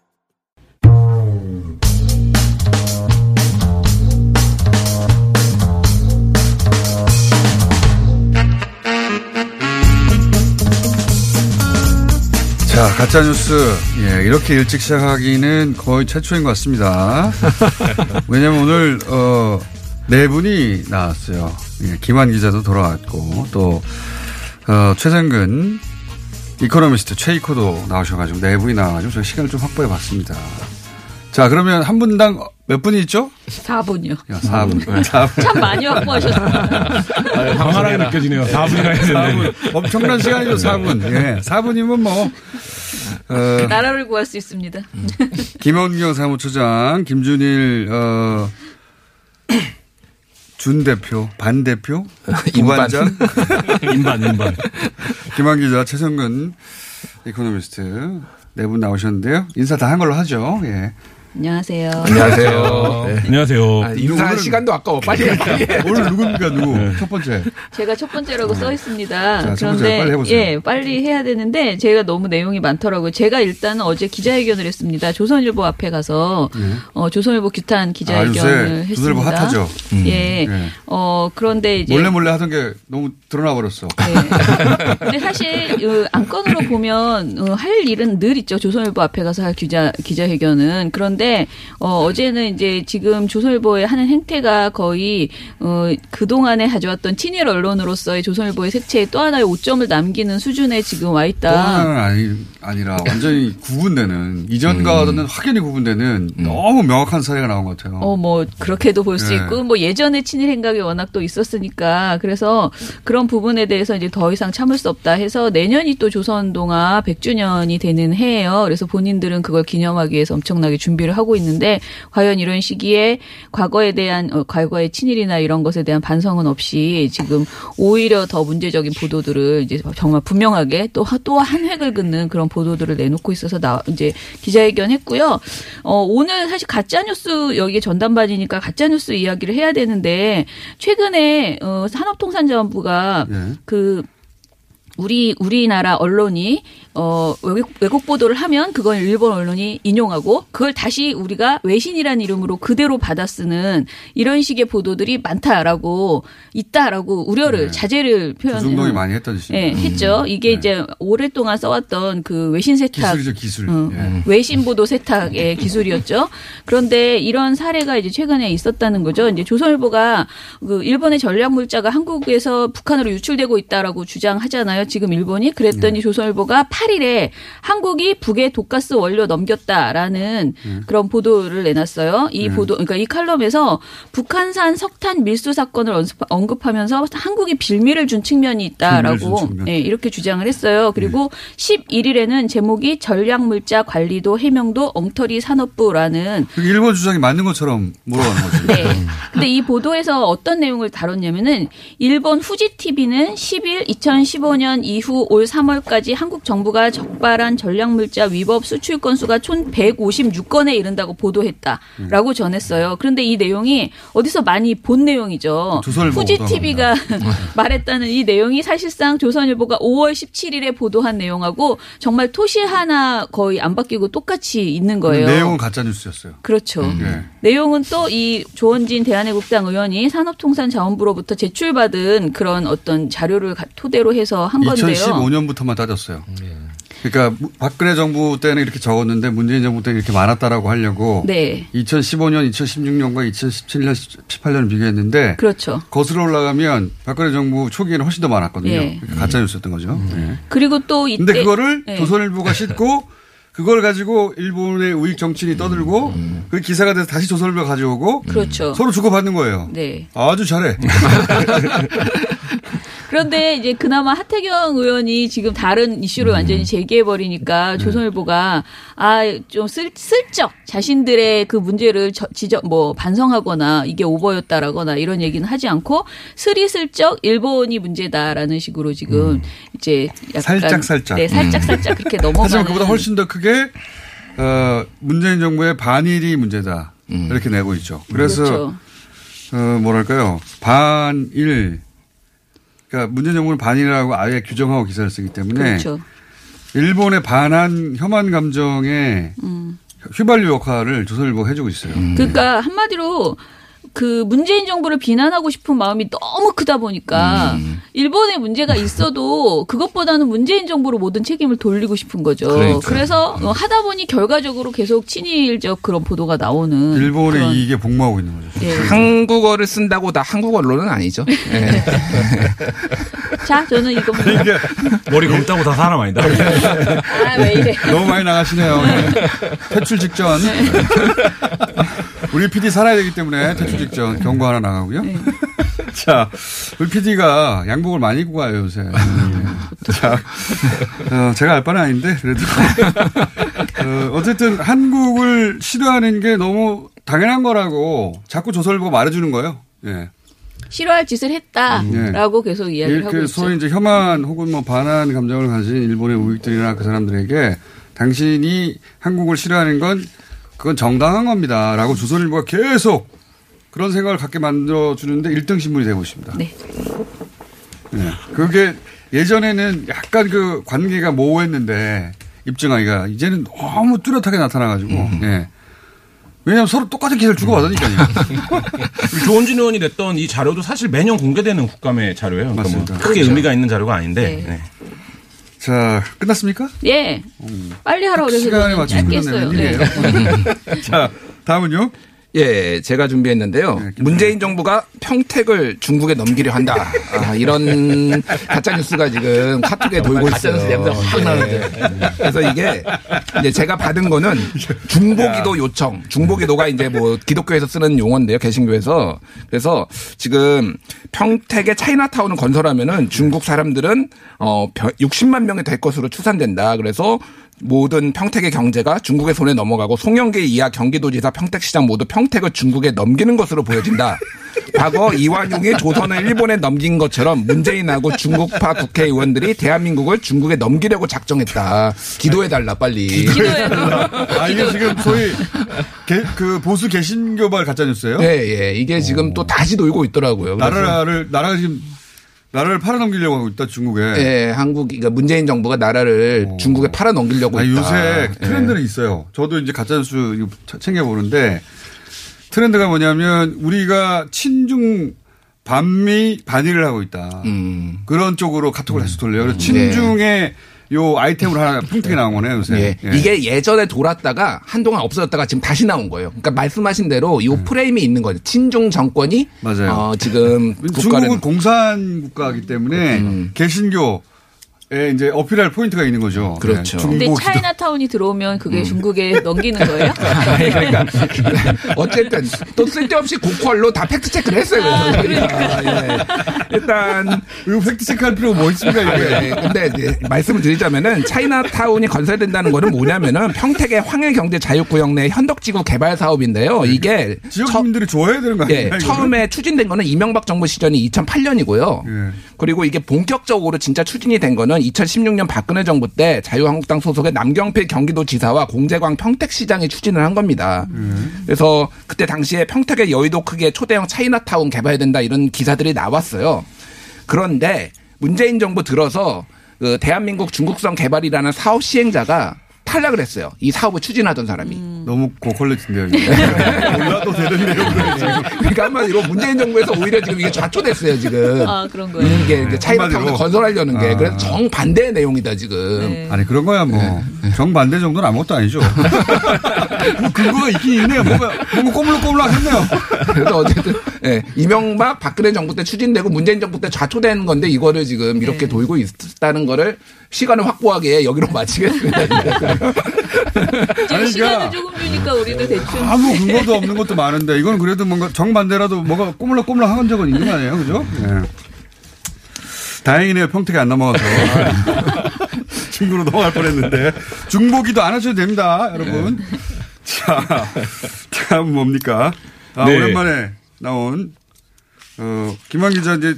자, 가짜뉴스. 예, 이렇게 일찍 시작하기는 거의 최초인 것 같습니다. [LAUGHS] 왜냐면 오늘, 어, 네 분이 나왔어요. 예, 김한 기자도 돌아왔고, 또, 어, 최생근, 이코노미스트 최이코도 나오셔가지고, 네 분이 나와가지고, 저희 시간을 좀 확보해 봤습니다. 자, 그러면 한 분당 몇 분이 있죠? 4분이요. 야, 4분. 4분. [LAUGHS] 참 많이 확보하셨어요. 방활하게 느껴지네요. 4분이나 했는데. 4분. 엄청난 시간이죠, 4분. 예. 4분이면 뭐, 어, 나라를 구할 수 있습니다. 김언경 사무처장, 김준일, 어, 준 대표, 반 대표, [LAUGHS] 부반장, 인반, 인반. 김완 기자, 최성근 이코노미스트 네 분 나오셨는데요. 인사 다 한 걸로 하죠. 예. 안녕하세요. 안녕하세요. 네. 안녕하세요. 아, 인사할 시간도 아까워. 빨리 해, 빨리 해. 오늘 누굽니까, 누구? 첫 번째. 제가 첫 번째라고 써 있습니다. 자, 첫 번째 그런데 빨리 해보세요. 예, 빨리 해야 되는데 제가 너무 내용이 많더라고요. 제가 일단은 어제 기자회견을 했습니다. 조선일보 앞에 가서 어, 조선일보 규탄 아, 기자회견을 요새 했습니다. 조선일보 핫하죠. 예. 네. 어, 그런데 이제 몰래 몰래 하던 게 너무 드러나 버렸어. 근데 사실 어, 안건으로 보면 어, 할 일은 늘 있죠. 조선일보 앞에 가서 할 기자 기자회견은 그런데 어, 어제는 이제 지금 조선일보에 하는 행태가 거의 어, 그 동안에 가져왔던 친일 언론으로서의 조선일보의 색채에 또 하나의 오점을 남기는 수준에 지금 와또 있다. 하나는 아니, 아니라 완전히 [LAUGHS] 구분되는 이전과는 확연히 구분되는 너무 명확한 사례가 나온 것 같아요. 어, 뭐, 그렇게도 볼수 네. 있고, 뭐, 예전에 친일 행각이 워낙 또 있었으니까, 그래서 그런 부분에 대해서 이제 더 이상 참을 수 없다 해서 내년이 또 조선 동화 100주년이 되는 해예요. 그래서 본인들은 그걸 기념하기 위해서 엄청나게 준비를 하고 있는데, 과연 이런 시기에 과거에 대한, 어, 과거의 친일이나 이런 것에 대한 반성은 없이 지금 오히려 더 문제적인 보도들을 이제 정말 분명하게 또, 또 한 획을 긋는 그런 보도들을 내놓고 있어서 나, 이제 기자회견 했고요. 어, 오늘 사실 가짜 뉴스 여기에 전담반이니까 가짜 뉴스 이야기를 해야 되는데 최근에 어, 산업통상자원부가 그 우리 우리나라 언론이 어 외국, 외국 보도를 하면 그걸 일본 언론이 인용하고 그걸 다시 우리가 외신이라는 이름으로 그대로 받아 쓰는 이런 식의 보도들이 많다라고 있다라고 우려를 자제를 표현 조중동이 많이 했던 짓이에요. 예, 했죠. 이게 이제 오랫동안 써왔던 그 외신 세탁 기술이죠, 기술. 어, 예. 외신 보도 세탁의 기술이었죠. 그런데 이런 사례가 이제 최근에 있었다는 거죠. 이제 조선일보가 그 일본의 전략 물자가 한국에서 북한으로 유출되고 있다라고 주장하잖아요. 지금 일본이 그랬더니 네. 조선일보가 8일에 한국이 북에 독가스 원료 넘겼다라는 그런 보도를 내놨어요. 이 네. 보도 그러니까 이 칼럼에서 북한산 석탄 밀수 사건을 언급하면서 한국이 빌미를 준 측면이 있다라고 빌미를 준 측면. 예, 이렇게 주장을 했어요. 그리고 네. 11일에는 제목이 전략물자 관리도 해명도 엉터리 산업부라는 그게 일본 주장이 맞는 것처럼 몰아가는 거지. [LAUGHS] 네. 근데 이 보도에서 어떤 내용을 다뤘냐면은 일본 후지 TV는 10일 2015년 이후 올 3월까지 한국 정부가 적발한 전략물자 위법 수출 건수가 총 156건에 이른다고 보도했다라고 전했어요. 그런데 이 내용이 어디서 많이 본 내용이죠. 조선일보 후지 TV가 [LAUGHS] 말했다는 이 내용이 사실상 조선일보가 5월 17일에 보도한 내용하고 정말 토시 하나 거의 안 바뀌고 똑같이 있는 거예요. 내용은 가짜 뉴스였어요. 그렇죠. 예. 내용은 또 이 조원진 대한애국당 의원이 산업통상자원부로부터 제출받은 그런 어떤 자료를 가- 토대로 해서 한 건데요. 2015년부터만 따졌어요. 그러니까 무- 박근혜 정부 때는 이렇게 적었는데 문재인 정부 때는 이렇게 많았다라고 하려고 네. 2015년, 2016년과 2017년, 18년을 비교했는데 그렇죠. 거슬러 올라가면 박근혜 정부 초기에는 훨씬 더 많았거든요. 예. 그러니까 가짜 뉴스였던 거죠. 예. 그리고 또 이때 근데 그거를 네. 조선일보가 싣고 [LAUGHS] 그걸 가지고 일본의 우익 정치인이 떠들고 그 기사가 돼서 다시 조선일보가 가져오고 그렇죠. 서로 주고받는 거예요. 네. 아주 잘해. [LAUGHS] 그런데 이제 그나마 하태경 의원이 지금 다른 이슈를 완전히 제기해 버리니까 조선일보가 아좀 슬쩍 자신들의 그 문제를 저- 지적 뭐 반성하거나 이게 오버였다라거나 이런 얘기는 하지 않고 스리슬쩍 일본이 문제다라는 식으로 지금 이제 약간 살짝 살짝. 네 살짝 살짝 그렇게 넘어가는 하지만 그보다 훨씬 더 크게 어, 문재인 정부의 반일이 문제다. 이렇게 내고 있죠. 그래서 그렇죠. 어, 뭐랄까요? 반일 그러니까 문재인 정부는 반일이라고 아예 규정하고 기사를 쓰기 때문에 그렇죠. 일본의 반한 혐한 감정의 음. 휘발유 역할을 조선일보가 해주고 있어요. 그러니까 한마디로 그 문재인 정부를 비난하고 싶은 마음이 너무 크다 보니까 음. 일본에 문제가 있어도 그것보다는 문재인 정부로 모든 책임을 돌리고 싶은 거죠. 그러니까요. 그래서 하다 보니 결과적으로 계속 친일적 그런 보도가 나오는 일본의 그런- 이익에 복무하고 있는 거죠. 예. 한국어를 쓴다고 다 한국 언론은 아니죠. 예. [LAUGHS] 자, 저는 이거 머리 검다고 다 사람 아니다. 아 왜 이래? 너무 많이 나가시네요. 퇴출 직전. 우리 PD 살아야 되기 때문에 퇴출 직전 경고 하나 나가고요. [LAUGHS] 자, 우리 PD가 양복을 많이 입고 가요, 요새. 자, 어, 제가 알 바는 아닌데, 그래도. [LAUGHS] 어, 어쨌든 한국을 싫어하는 게 너무 당연한 거라고 자꾸 조선일보가 말해주는 거예요. 예. 싫어할 짓을 했다라고 계속 이야기를 하고 그 있죠. 소위 이제 혐한 혹은 뭐 반한 감정을 가진 일본의 우익들이나 그 사람들에게 당신이 한국을 싫어하는 건 그건 정당한 겁니다 라고 조선일보가 계속 그런 생각을 갖게 만들어 주는데 1등 신문이 되고 있습니다. 네. 네. 그게 예전에는 약간 그 관계가 모호했는데 입증하기가 이제는 너무 뚜렷하게 나타나가지고 예. 왜냐하면 서로 똑같은 기사를 주고받으니까요. [LAUGHS] 조원진 의원이 냈던 이 자료도 사실 매년 공개되는 국감의 자료예요. 그러니까 뭐 맞습니다. 크게 그렇죠. 의미가 있는 자료가 아닌데. 네. 네. 자 끝났습니까? 예. 빨리 하라고 그래서 시간에 맞춰서. 끝내는 네. [LAUGHS] 자 다음은요. 예, 제가 준비했는데요. 문재인 정부가 평택을 중국에 넘기려 한다. 아, 이런 가짜 뉴스가 지금 카톡에 돌고 있어요. 뉴스 냄새가 확 예. 나는데. 그래서 이게 이제 제가 받은 거는 중보기도 요청. 중보기도가 이제 뭐 기독교에서 쓰는 용어인데요. 개신교에서. 그래서 지금 평택에 차이나타운을 건설하면은 중국 사람들은 어 60만 명이 될 것으로 추산된다. 그래서 모든 평택의 경제가 중국의 손에 넘어가고 송영길 이하 경기도지사 평택시장 모두 평택을 중국에 넘기는 것으로 보여진다. [LAUGHS] 과거 이완용이 조선을 일본에 넘긴 것처럼 문재인하고 중국파 국회의원들이 대한민국을 중국에 넘기려고 작정했다. 기도해달라 빨리. 아 이게 지금 소위 개- 그 보수 개신교발 가짜 뉴스예요? 예, 예. 이게 지금 또 다시 돌고 있더라고요. 그래서 나라를 나라가 지금 나라를 팔아넘기려고 하고 있다 중국에. 예, 한국, 그러니까 문재인 정부가 나라를 중국에 팔아 넘기려고 아니, 있다. 요새 예. 트렌드는 있어요. 저도 이제 가짜뉴스 챙겨 보는데 트렌드가 뭐냐면 우리가 친중 반미 반일을 하고 있다. 음. 그런 쪽으로 카톡을 다시 돌려요. 그래서 친중의 요 아이템으로 하나 평택이 나온 거네요, 요새. 예. 예. 이게 예전에 돌았다가 한동안 없어졌다가 지금 다시 나온 거예요. 그러니까 말씀하신 대로 이 프레임이 있는 거죠. 친중 정권이 음. 맞아요. 어, 지금 [LAUGHS] 중국은 공산 국가이기 때문에 음. 개신교 에 이제 어필할 포인트가 있는 거죠. 그렇죠. 네, 근데 차이나타운이 들어오면 그게 음. 중국에 넘기는 거예요? [LAUGHS] 그러니까 [LAUGHS] 어쨌든 또 쓸데없이 고퀄로 다 팩트 체크를 했어요. 그래서 저희가. 예. 일단 이거 팩트 체크할 필요가 뭐 있습니까 이게? 예, 근데 이제 말씀을 드리자면은 차이나타운이 건설된다는 거는 뭐냐면은 평택의 황해경제 자유구역 내 현덕지구 개발 사업인데요. 이게 지역 주민들이 좋아해야 되는 거 아니에요? 예? 처음에 추진된 거는 이명박 정부 시절이 2008년이고요. 예. 그리고 이게 본격적으로 진짜 추진이 된 거는 2016년 박근혜 정부 때 자유한국당 소속의 남경필 경기도지사와 공재광 평택시장이 추진을 한 겁니다. 그래서 그때 당시에 평택의 여의도 크기의 초대형 차이나타운 개발된다 이런 기사들이 나왔어요. 그런데 문재인 정부 들어서 그 대한민국 중국성 개발이라는 사업 시행자가 탈락을 했어요. 이 사업을 추진하던 사람이. 너무 고퀄리티인데요. [LAUGHS] 몰라도 되는 내용들이 지금. 그러니까 한마디로 문재인 정부에서 오히려 지금 이게 좌초됐어요, 지금. 아, 그런 거예요. 이게 이제 차이나타운을. 건설하려는 게. 아. 그래서 정반대의 내용이다, 지금. 아니 그런 거야 뭐 정반대 정도는 아무것도 아니죠. [LAUGHS] 뭐 근거가 있긴 있네요. 뭔가 뭔가 꼬물락꼬물락 했네요. 그래서 어쨌든 예, 이명박 박근혜 정부 때 추진되고 문재인 정부 때 좌초된 건데 이거를 지금 이렇게 돌고 있다는 거를 시간을 확보하기에 여기로 마치겠습니다. [LAUGHS] 지금 시간을 조금 주니까 우리도 대충. 아무 근거도 없는 것도 많은데 이건 그래도 뭔가 정반대라도 뭐가 꼬물락꼬물락 한 적은 있는 거 아니에요, 그죠? 예. 다행이네요. 평택에 안 넘어가서. [LAUGHS] 중국으로 넘어갈 뻔 했는데 중보기도 안 하셔도 됩니다, 여러분. 자, [LAUGHS] 다음 뭡니까? 아, 네. 오랜만에 나온 어, 김한 기자 이제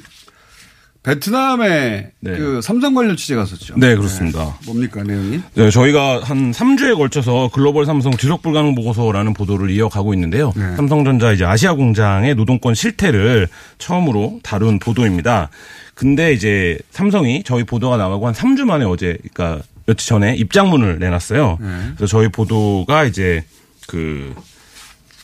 베트남에 그 삼성 관련 취재 갔었죠. 네, 그렇습니다. 뭡니까 내용이? 네, 저희가 한 3주에 걸쳐서 글로벌 삼성 지속 불가능 보고서라는 보도를 이어가고 있는데요. 네. 삼성전자 이제 아시아 공장의 노동권 실태를 처음으로 다룬 보도입니다. 근데 이제 삼성이 저희 보도가 나가고 한 3주 만에 어제 그러니까 며칠 전에 입장문을 내놨어요. 네. 그래서 저희 보도가 이제 그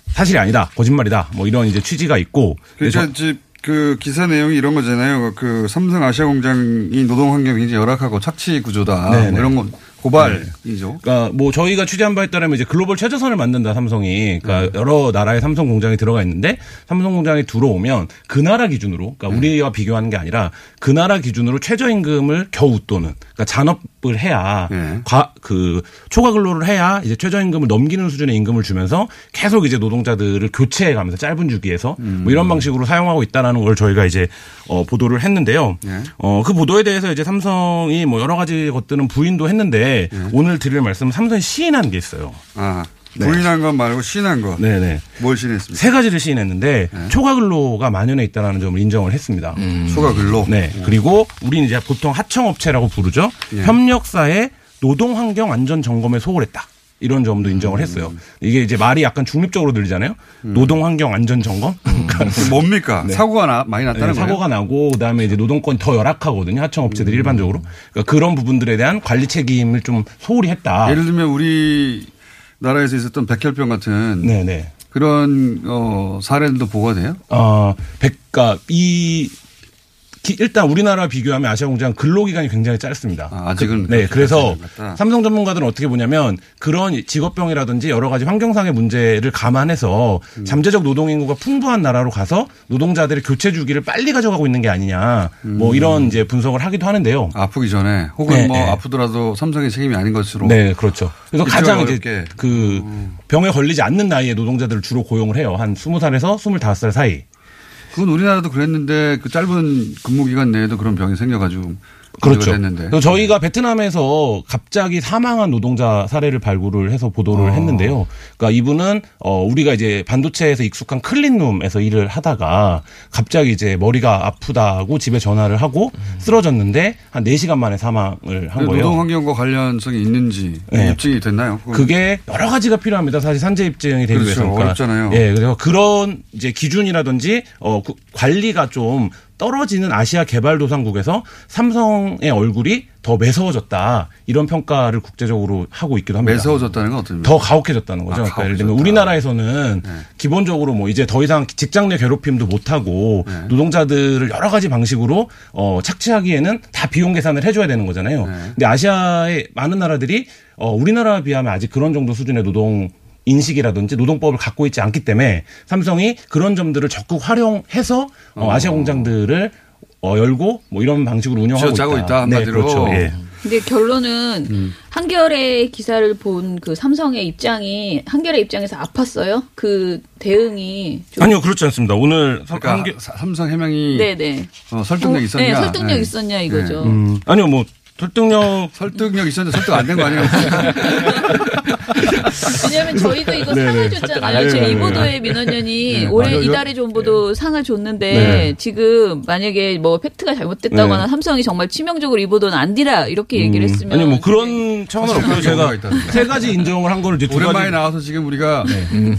사실이 아니다, 거짓말이다, 뭐 이런 이제 취지가 있고. 그러니까 그래서 이제 그 기사 내용이 이런 거잖아요. 그 삼성 아시아 공장이 노동 환경이 굉장히 열악하고 착취 구조다. 네, 뭐 이런 건 고발이죠. 그러니까 뭐 저희가 취재한 바에 따르면 이제 글로벌 최저선을 만든다 삼성이 그러니까 네. 여러 나라의 삼성 공장이 들어가 있는데 삼성 공장이 들어오면 그 나라 기준으로 그러니까 네. 우리와 비교하는 게 아니라 그 나라 기준으로 최저임금을 겨우 웃도는 그러니까 잔업을 해야 네. 과, 그 초과 근로를 해야 이제 최저임금을 넘기는 수준의 임금을 주면서 계속 이제 노동자들을 교체해 가면서 짧은 주기에서 음. 뭐 이런 방식으로 사용하고 있다라는 걸 저희가 이제 어 보도를 했는데요. 네. 어, 그 보도에 대해서 이제 삼성이 뭐 여러 가지 것들은 부인도 했는데 오늘 드릴 말씀은 삼성이 시인한 게 있어요. 아, 네. 부인한 것 말고 시인한 것. 네네. 뭘 시인했습니까? 세 가지를 시인했는데 초과 근로가 만연해 있다는 점을 인정을 했습니다. 초과 근로. 네. 그리고 우리는 이제 보통 하청업체라고 부르죠. 예. 협력사의 노동 환경 안전 점검에 소홀했다. 이런 점도 인정을 했어요. 이게 이제 말이 약간 중립적으로 들리잖아요. 노동 환경 안전 점검. 뭡니까? 네. 사고가 나, 많이 났다는 네, 거예요? 사고가 나고 그다음에 이제 노동권이 더 열악하거든요. 하청업체들이 일반적으로. 그러니까 그런 부분들에 대한 관리 책임을 좀 소홀히 했다. 예를 들면 우리 나라에서 있었던 백혈병 같은 네네. 그런 어, 사례들도 보고가 돼요? 어, 백가 이 기- 일단 우리나라 비교하면 아시아 공장 근로기간이 굉장히 짧습니다. 아 직은 그, 네, 그래서. 삼성 전문가들은 어떻게 보냐면 그런 직업병이라든지 여러 가지 환경상의 문제를 감안해서 음. 잠재적 노동 인구가 풍부한 나라로 가서 노동자들의 교체 주기를 빨리 가져가고 있는 게 아니냐. 뭐 이런 이제 분석을 하기도 하는데요. 음. 아프기 전에 혹은 네, 뭐 네. 아프더라도 삼성의 책임이 아닌 것으로. 네, 그렇죠. 그래서 가장 이제 어렵게. 음. 그 병에 걸리지 않는 나이에 노동자들을 주로 고용을 해요. 한 20살에서 25살 사이. 그건 우리나라도 그랬는데 그 짧은 근무 기간 내에도 그런 병이 생겨가지고 그렇죠. 그래서 저희가 베트남에서 갑자기 사망한 노동자 사례를 발굴을 해서 보도를 어. 했는데요. 그러니까 이분은 어 우리가 이제 반도체에서 익숙한 클린룸에서 일을 하다가 갑자기 이제 머리가 아프다고 집에 전화를 하고 쓰러졌는데 한 4시간 만에 사망을 한 거예요. 노동 환경과 관련성이 있는지 네. 입증이 됐나요? 그건 그게 여러 가지가 필요합니다. 사실 산재 입증이 되기 그렇죠. 위해서. 그러니까 어렵잖아요. 예, 그래서 그런 이제 기준이라든지 어그 관리가 좀 떨어지는 아시아 개발도상국에서 삼성의 얼굴이 더 매서워졌다 이런 평가를 국제적으로 하고 있기도 합니다. 매서워졌다는 건 어떤 더 가혹해졌다는 거죠. 아, 그러니까 예를 들면 가혹해졌다. 우리나라에서는 기본적으로 뭐 이제 더 이상 직장 내 괴롭힘도 못 하고 네. 노동자들을 여러 가지 방식으로 어 착취하기에는 다 비용 계산을 해줘야 되는 거잖아요. 네. 근데 아시아의 많은 나라들이 어 우리나라에 비하면 아직 그런 정도 수준의 노동 인식이라든지 노동법을 갖고 있지 않기 때문에 삼성이 그런 점들을 적극 활용해서 어, 어. 아시아 공장들을 어, 열고 뭐 이런 방식으로 운영하고 있다. 있다, 한마디로. 네, 그렇죠. 예. 근데 결론은 음. 한겨레 기사를 본 그 삼성의 입장이 한겨레 입장에서 아팠어요. 그 대응이 좀 아니요, 그렇지 않습니다. 오늘 그러니까 사- 삼성 해명이 네네. 어, 설득력 어, 있었냐? 네, 설득력 있었냐 이거죠. 음, 아니요, 뭐 설득력 [LAUGHS] 설득력 있었는데 설득 안 된 거 아니에요? [LAUGHS] 왜냐하면 저희도 이거 네네. 상을 설득 안 줬잖아요. 제 네. 이보도의 민원연이 네, 올해 맞아요. 이달의 정보도 상을 줬는데 네. 지금 만약에 뭐 팩트가 잘못됐다거나 네. 삼성이 정말 치명적으로 이보도는 안 뒤라 이렇게 얘기를 음, 했으면 아니 뭐 그런 차원은 없고요. 경우가 제가 세 가지 인정을 한 거를 이제 두 오랜만에 가지 나와서 지금 우리가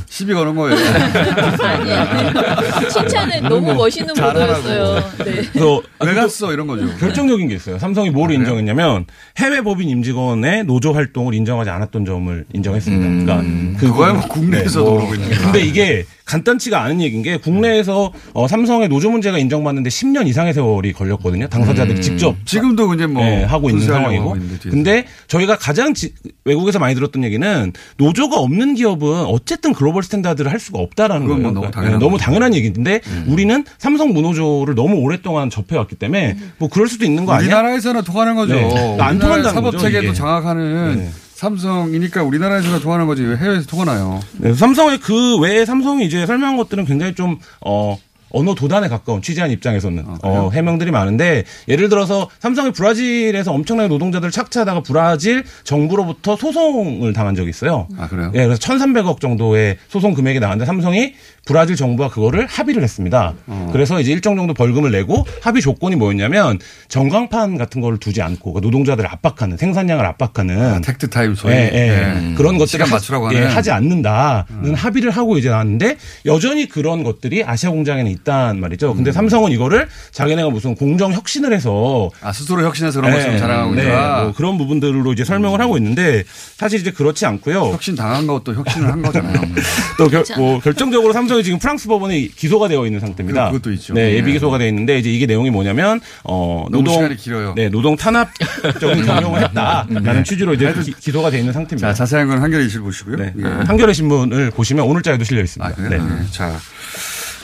시비 거는 거예요. [LAUGHS] 칭찬은 너무 멋있는 잘하라고. 보도였어요. 네. 그래서 왜 갔어 이런 거죠. 결정적인 게 있어요. 삼성이 뭘 인정했냐 면 해외 법인 임직원의 노조 활동을 인정하지 않았던 점을 인정했습니다. 그러니까 그거야 뭐 국내에서도 뭐, 그러고 있는. 근데 이게 간단치가 않은 얘기인 게 국내에서 어, 삼성의 노조 문제가 인정받는데 10년 이상의 세월이 걸렸거든요. 당사자들이 음. 직접 지금도 이제 뭐 네, 하고 있는 상황이고. 근데 저희가 가장 지- 외국에서 많이 들었던 얘기는 노조가 없는 기업은 어쨌든 global standard를 할 수가 없다라는 그건 거예요. 뭐 너무 그러니까, 당연한 네, 너무. 당연한 얘기인데 우리는 삼성 무노조를 너무 오랫동안 접해왔기 때문에 뭐 그럴 수도 있는 거 아니야? 우리나라에서는 통하는 거죠. 네. 그러니까 안 통한다는 사법 거죠, 체계도. 장악하는 네. 삼성이니까 우리나라에서는 통하는 거지 왜 해외에서 통하나요? 네, 삼성의 그 외에 삼성이 이제 설명한 것들은 굉장히 좀, 어, 언어 도단에 가까운 취재한 입장에서는 어, 해명들이 많은데 예를 들어서 삼성이 브라질에서 엄청나게 노동자들을 착취하다가 브라질 정부로부터 소송을 당한 적이 있어요. 아 그래요? 예, 그래서 1,300억 정도의 소송 금액이 나왔는데 삼성이 브라질 정부와 그거를 합의를 했습니다. 어. 그래서 이제 일정 정도 벌금을 내고 합의 조건이 뭐였냐면 전광판 같은 거를 두지 않고 그러니까 노동자들을 압박하는 생산량을 압박하는 tact time 소위 예, 예. 네. 그런 것들을 시간 하- 맞추라고 예, 음. 하지 않는다는 합의를 하고 이제 나왔는데 여전히 그런 것들이 아시아 공장에는 있단 말이죠. 음. 근데 삼성은 이거를 자기네가 무슨 공정 혁신을 해서 아 스스로 혁신해서 그런 것처럼 자랑하고 네, 있다. 뭐 그런 부분들로 이제 설명을 하고 있는데 사실 이제 그렇지 않고요. 혁신 당한 것도 혁신을 한 거잖아요. [LAUGHS] 또 결, 뭐 결정적으로 삼성이 지금 프랑스 법원에 기소가 되어 있는 상태입니다. 그- 그것도 있죠. 네, 네. 예비 기소가 되어 있는데 이제 이게 내용이 뭐냐면 어 노동 시간이 길어요. 네, 노동 탄압적인 [LAUGHS] 경영을 했다라는 취지로 이제 기, 기소가 되어 있는 상태입니다. 자 자세한 건 한겨레 이실 보시고요. 네. 예. 한겨레 신문을 보시면 오늘자에도 실려 있습니다. 아, 그래요? 네. 자.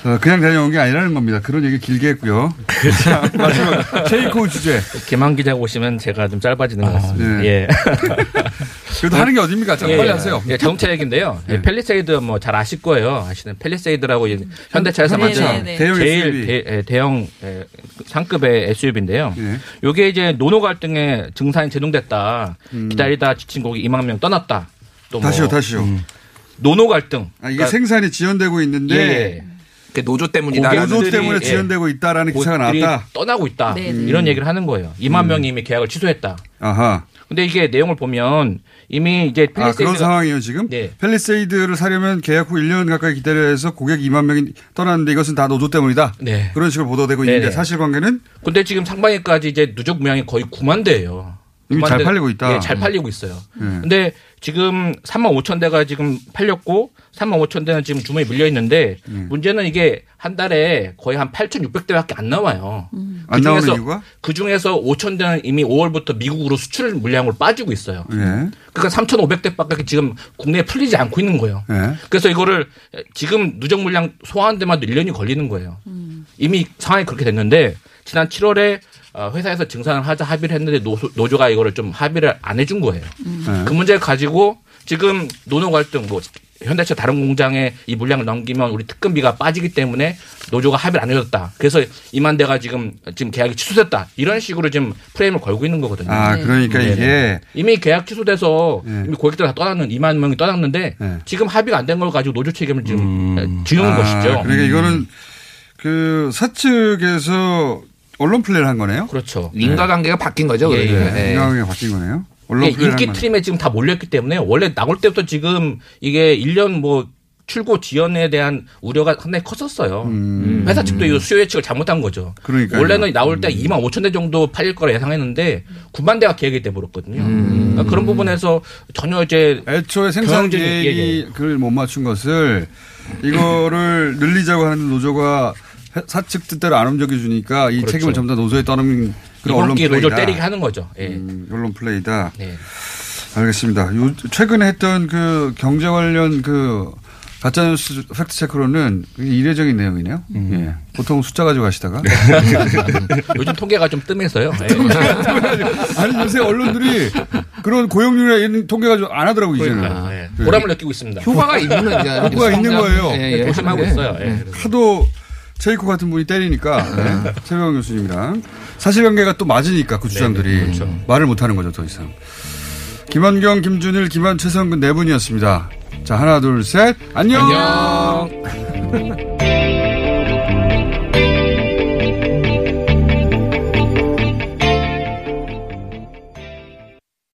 어, 그냥 다녀온 게 아니라는 겁니다. 그런 얘기 길게 했고요. 자, [LAUGHS] 마지막 [LAUGHS] 체이코 주제. 김완 기자가 오시면 제가 좀 짧아지는 것 같습니다. 네. 예. [LAUGHS] 그래도 하는 게 어딥니까? 자, 예, 빨리 예. 하세요. 예, 자동차 얘기인데요. 예, 팰리세이드 뭐 잘 아실 거예요. 아시는 팰리세이드라고 이제 현대차에서 현대차. 만든 네, 네. 대형 제일. 대, 예, 대형 예, 상급의 SUV인데요. 예. 요게 이제 노노 갈등에 증산이 제동됐다. 음. 기다리다 지친 고객 2만 명 떠났다. 또 뭐, 다시요, 다시요. 노노 갈등. 아, 이게 그러니까 생산이 지연되고 있는데 예, 예. 그 노조 때문이다. 노조 때문에 지연되고 있다라는 기사가 고객들이 나왔다. 떠나고 있다. 네, 네. 이런 얘기를 하는 거예요. 2만 음. 명이 이미 계약을 취소했다. 아하. 근데 이게 내용을 보면 이미 이제 아, 그런 상황이에요, 지금? 네. 펠리세이드를 사려면 계약 후 1년 가까이 기다려서 고객 2만 명이 떠났는데 이것은 다 노조 때문이다. 네. 그런 식으로 보도되고 있는데 네네. 사실관계는 근데 지금 상반기까지 이제 누적 물량이 거의 9만 대예요. 이미 잘 팔리고 있다. 네, 잘 팔리고 있어요. 네. 근데 지금 3만 5천 대가 지금 팔렸고 3만 5천 대는 지금 주머니 밀려 있는데 음. 문제는 이게 한 달에 거의 한 8,600대밖에 안 나와요. 안 나오는 이유가? 그 중에서 5천 대는 이미 5월부터 미국으로 수출 물량으로 빠지고 있어요. 예. 그러니까 3,500대밖에 지금 국내에 풀리지 않고 있는 거예요. 예. 그래서 이거를 지금 누적 물량 소화하는 데만 1년이 걸리는 거예요. 이미 상황이 그렇게 됐는데 지난 7월에 어, 회사에서 증산을 하자 합의를 했는데 노조, 노조가 이거를 좀 합의를 안 해준 거예요. 네. 그 문제를 가지고 지금 노노 갈등 뭐 현대차 다른 공장에 이 물량을 넘기면 우리 특근비가 빠지기 때문에 노조가 합의를 안 해줬다. 그래서 이만 대가 지금 지금 계약이 취소됐다. 이런 식으로 지금 프레임을 걸고 있는 거거든요. 아, 그러니까 네. 이게 이미 계약 취소돼서 이미 고객들 다 떠났는 2만 명이 떠났는데 지금 합의가 안 된 걸 가지고 노조 책임을 지금 지우는 아, 것이죠. 그러니까 이거는 그 사측에서 언론 플레이를 한 거네요. 그렇죠. 인과관계가 바뀐 거죠. 예, 그러니까. 예. 예. 인과관계가 바뀐 거네요. 플레이를 인기. 트림에 지금 다 몰렸기 때문에 원래 나올 때부터 지금 이게 1년 뭐 출고 지연에 대한 우려가 상당히 컸었어요. 회사 측도 이 수요 예측을 잘못한 거죠. 음. 그러니까요. 원래는 나올 때 2만 5천 대 정도 팔릴 거라 예상했는데 9만 대가 계획이 돼 버렸거든요. 그러니까 그런 부분에서 전혀 이제 음. 애초에 생산 예, 예. 계획을 못 맞춘 것을 이거를 [LAUGHS] 늘리자고 하는 노조가 회- 사측 뜻대로 안 움직여 주니까 이 그렇죠. 책임을 전부 다 노조에 떠넘긴 이번 기회 플레이다. 노조 때리게 하는 거죠. 예. 음, 언론 플레이다. 네. 알겠습니다. 요, 최근에 했던 그 경제 관련 그 가짜뉴스 팩트 체크로는 이례적인 내용이네요. 예. 보통 숫자 가지고 가시다가. [LAUGHS] 요즘 통계가 좀 뜸해서요. 예. [LAUGHS] 아니 요새 언론들이 그런 고용률이나 이런 통계 가지고 안 하더라고 이제는. 그러니까, 예. 보람을 느끼고 있습니다. 효과가 있는 효과가 있는 거예요. 예, 예. 조심하고 예. 있어요. 예. 하도 체이코 같은 분이 때리니까 [LAUGHS] 네. 최병 교수님이랑 사실관계가 또 맞으니까 그 주장들이 그렇죠. 말을 못하는 거죠 더 이상. 김한경, 김준일, 김한, 최성근 네 분이었습니다. 자 하나 둘 셋 안녕. 안녕. [LAUGHS]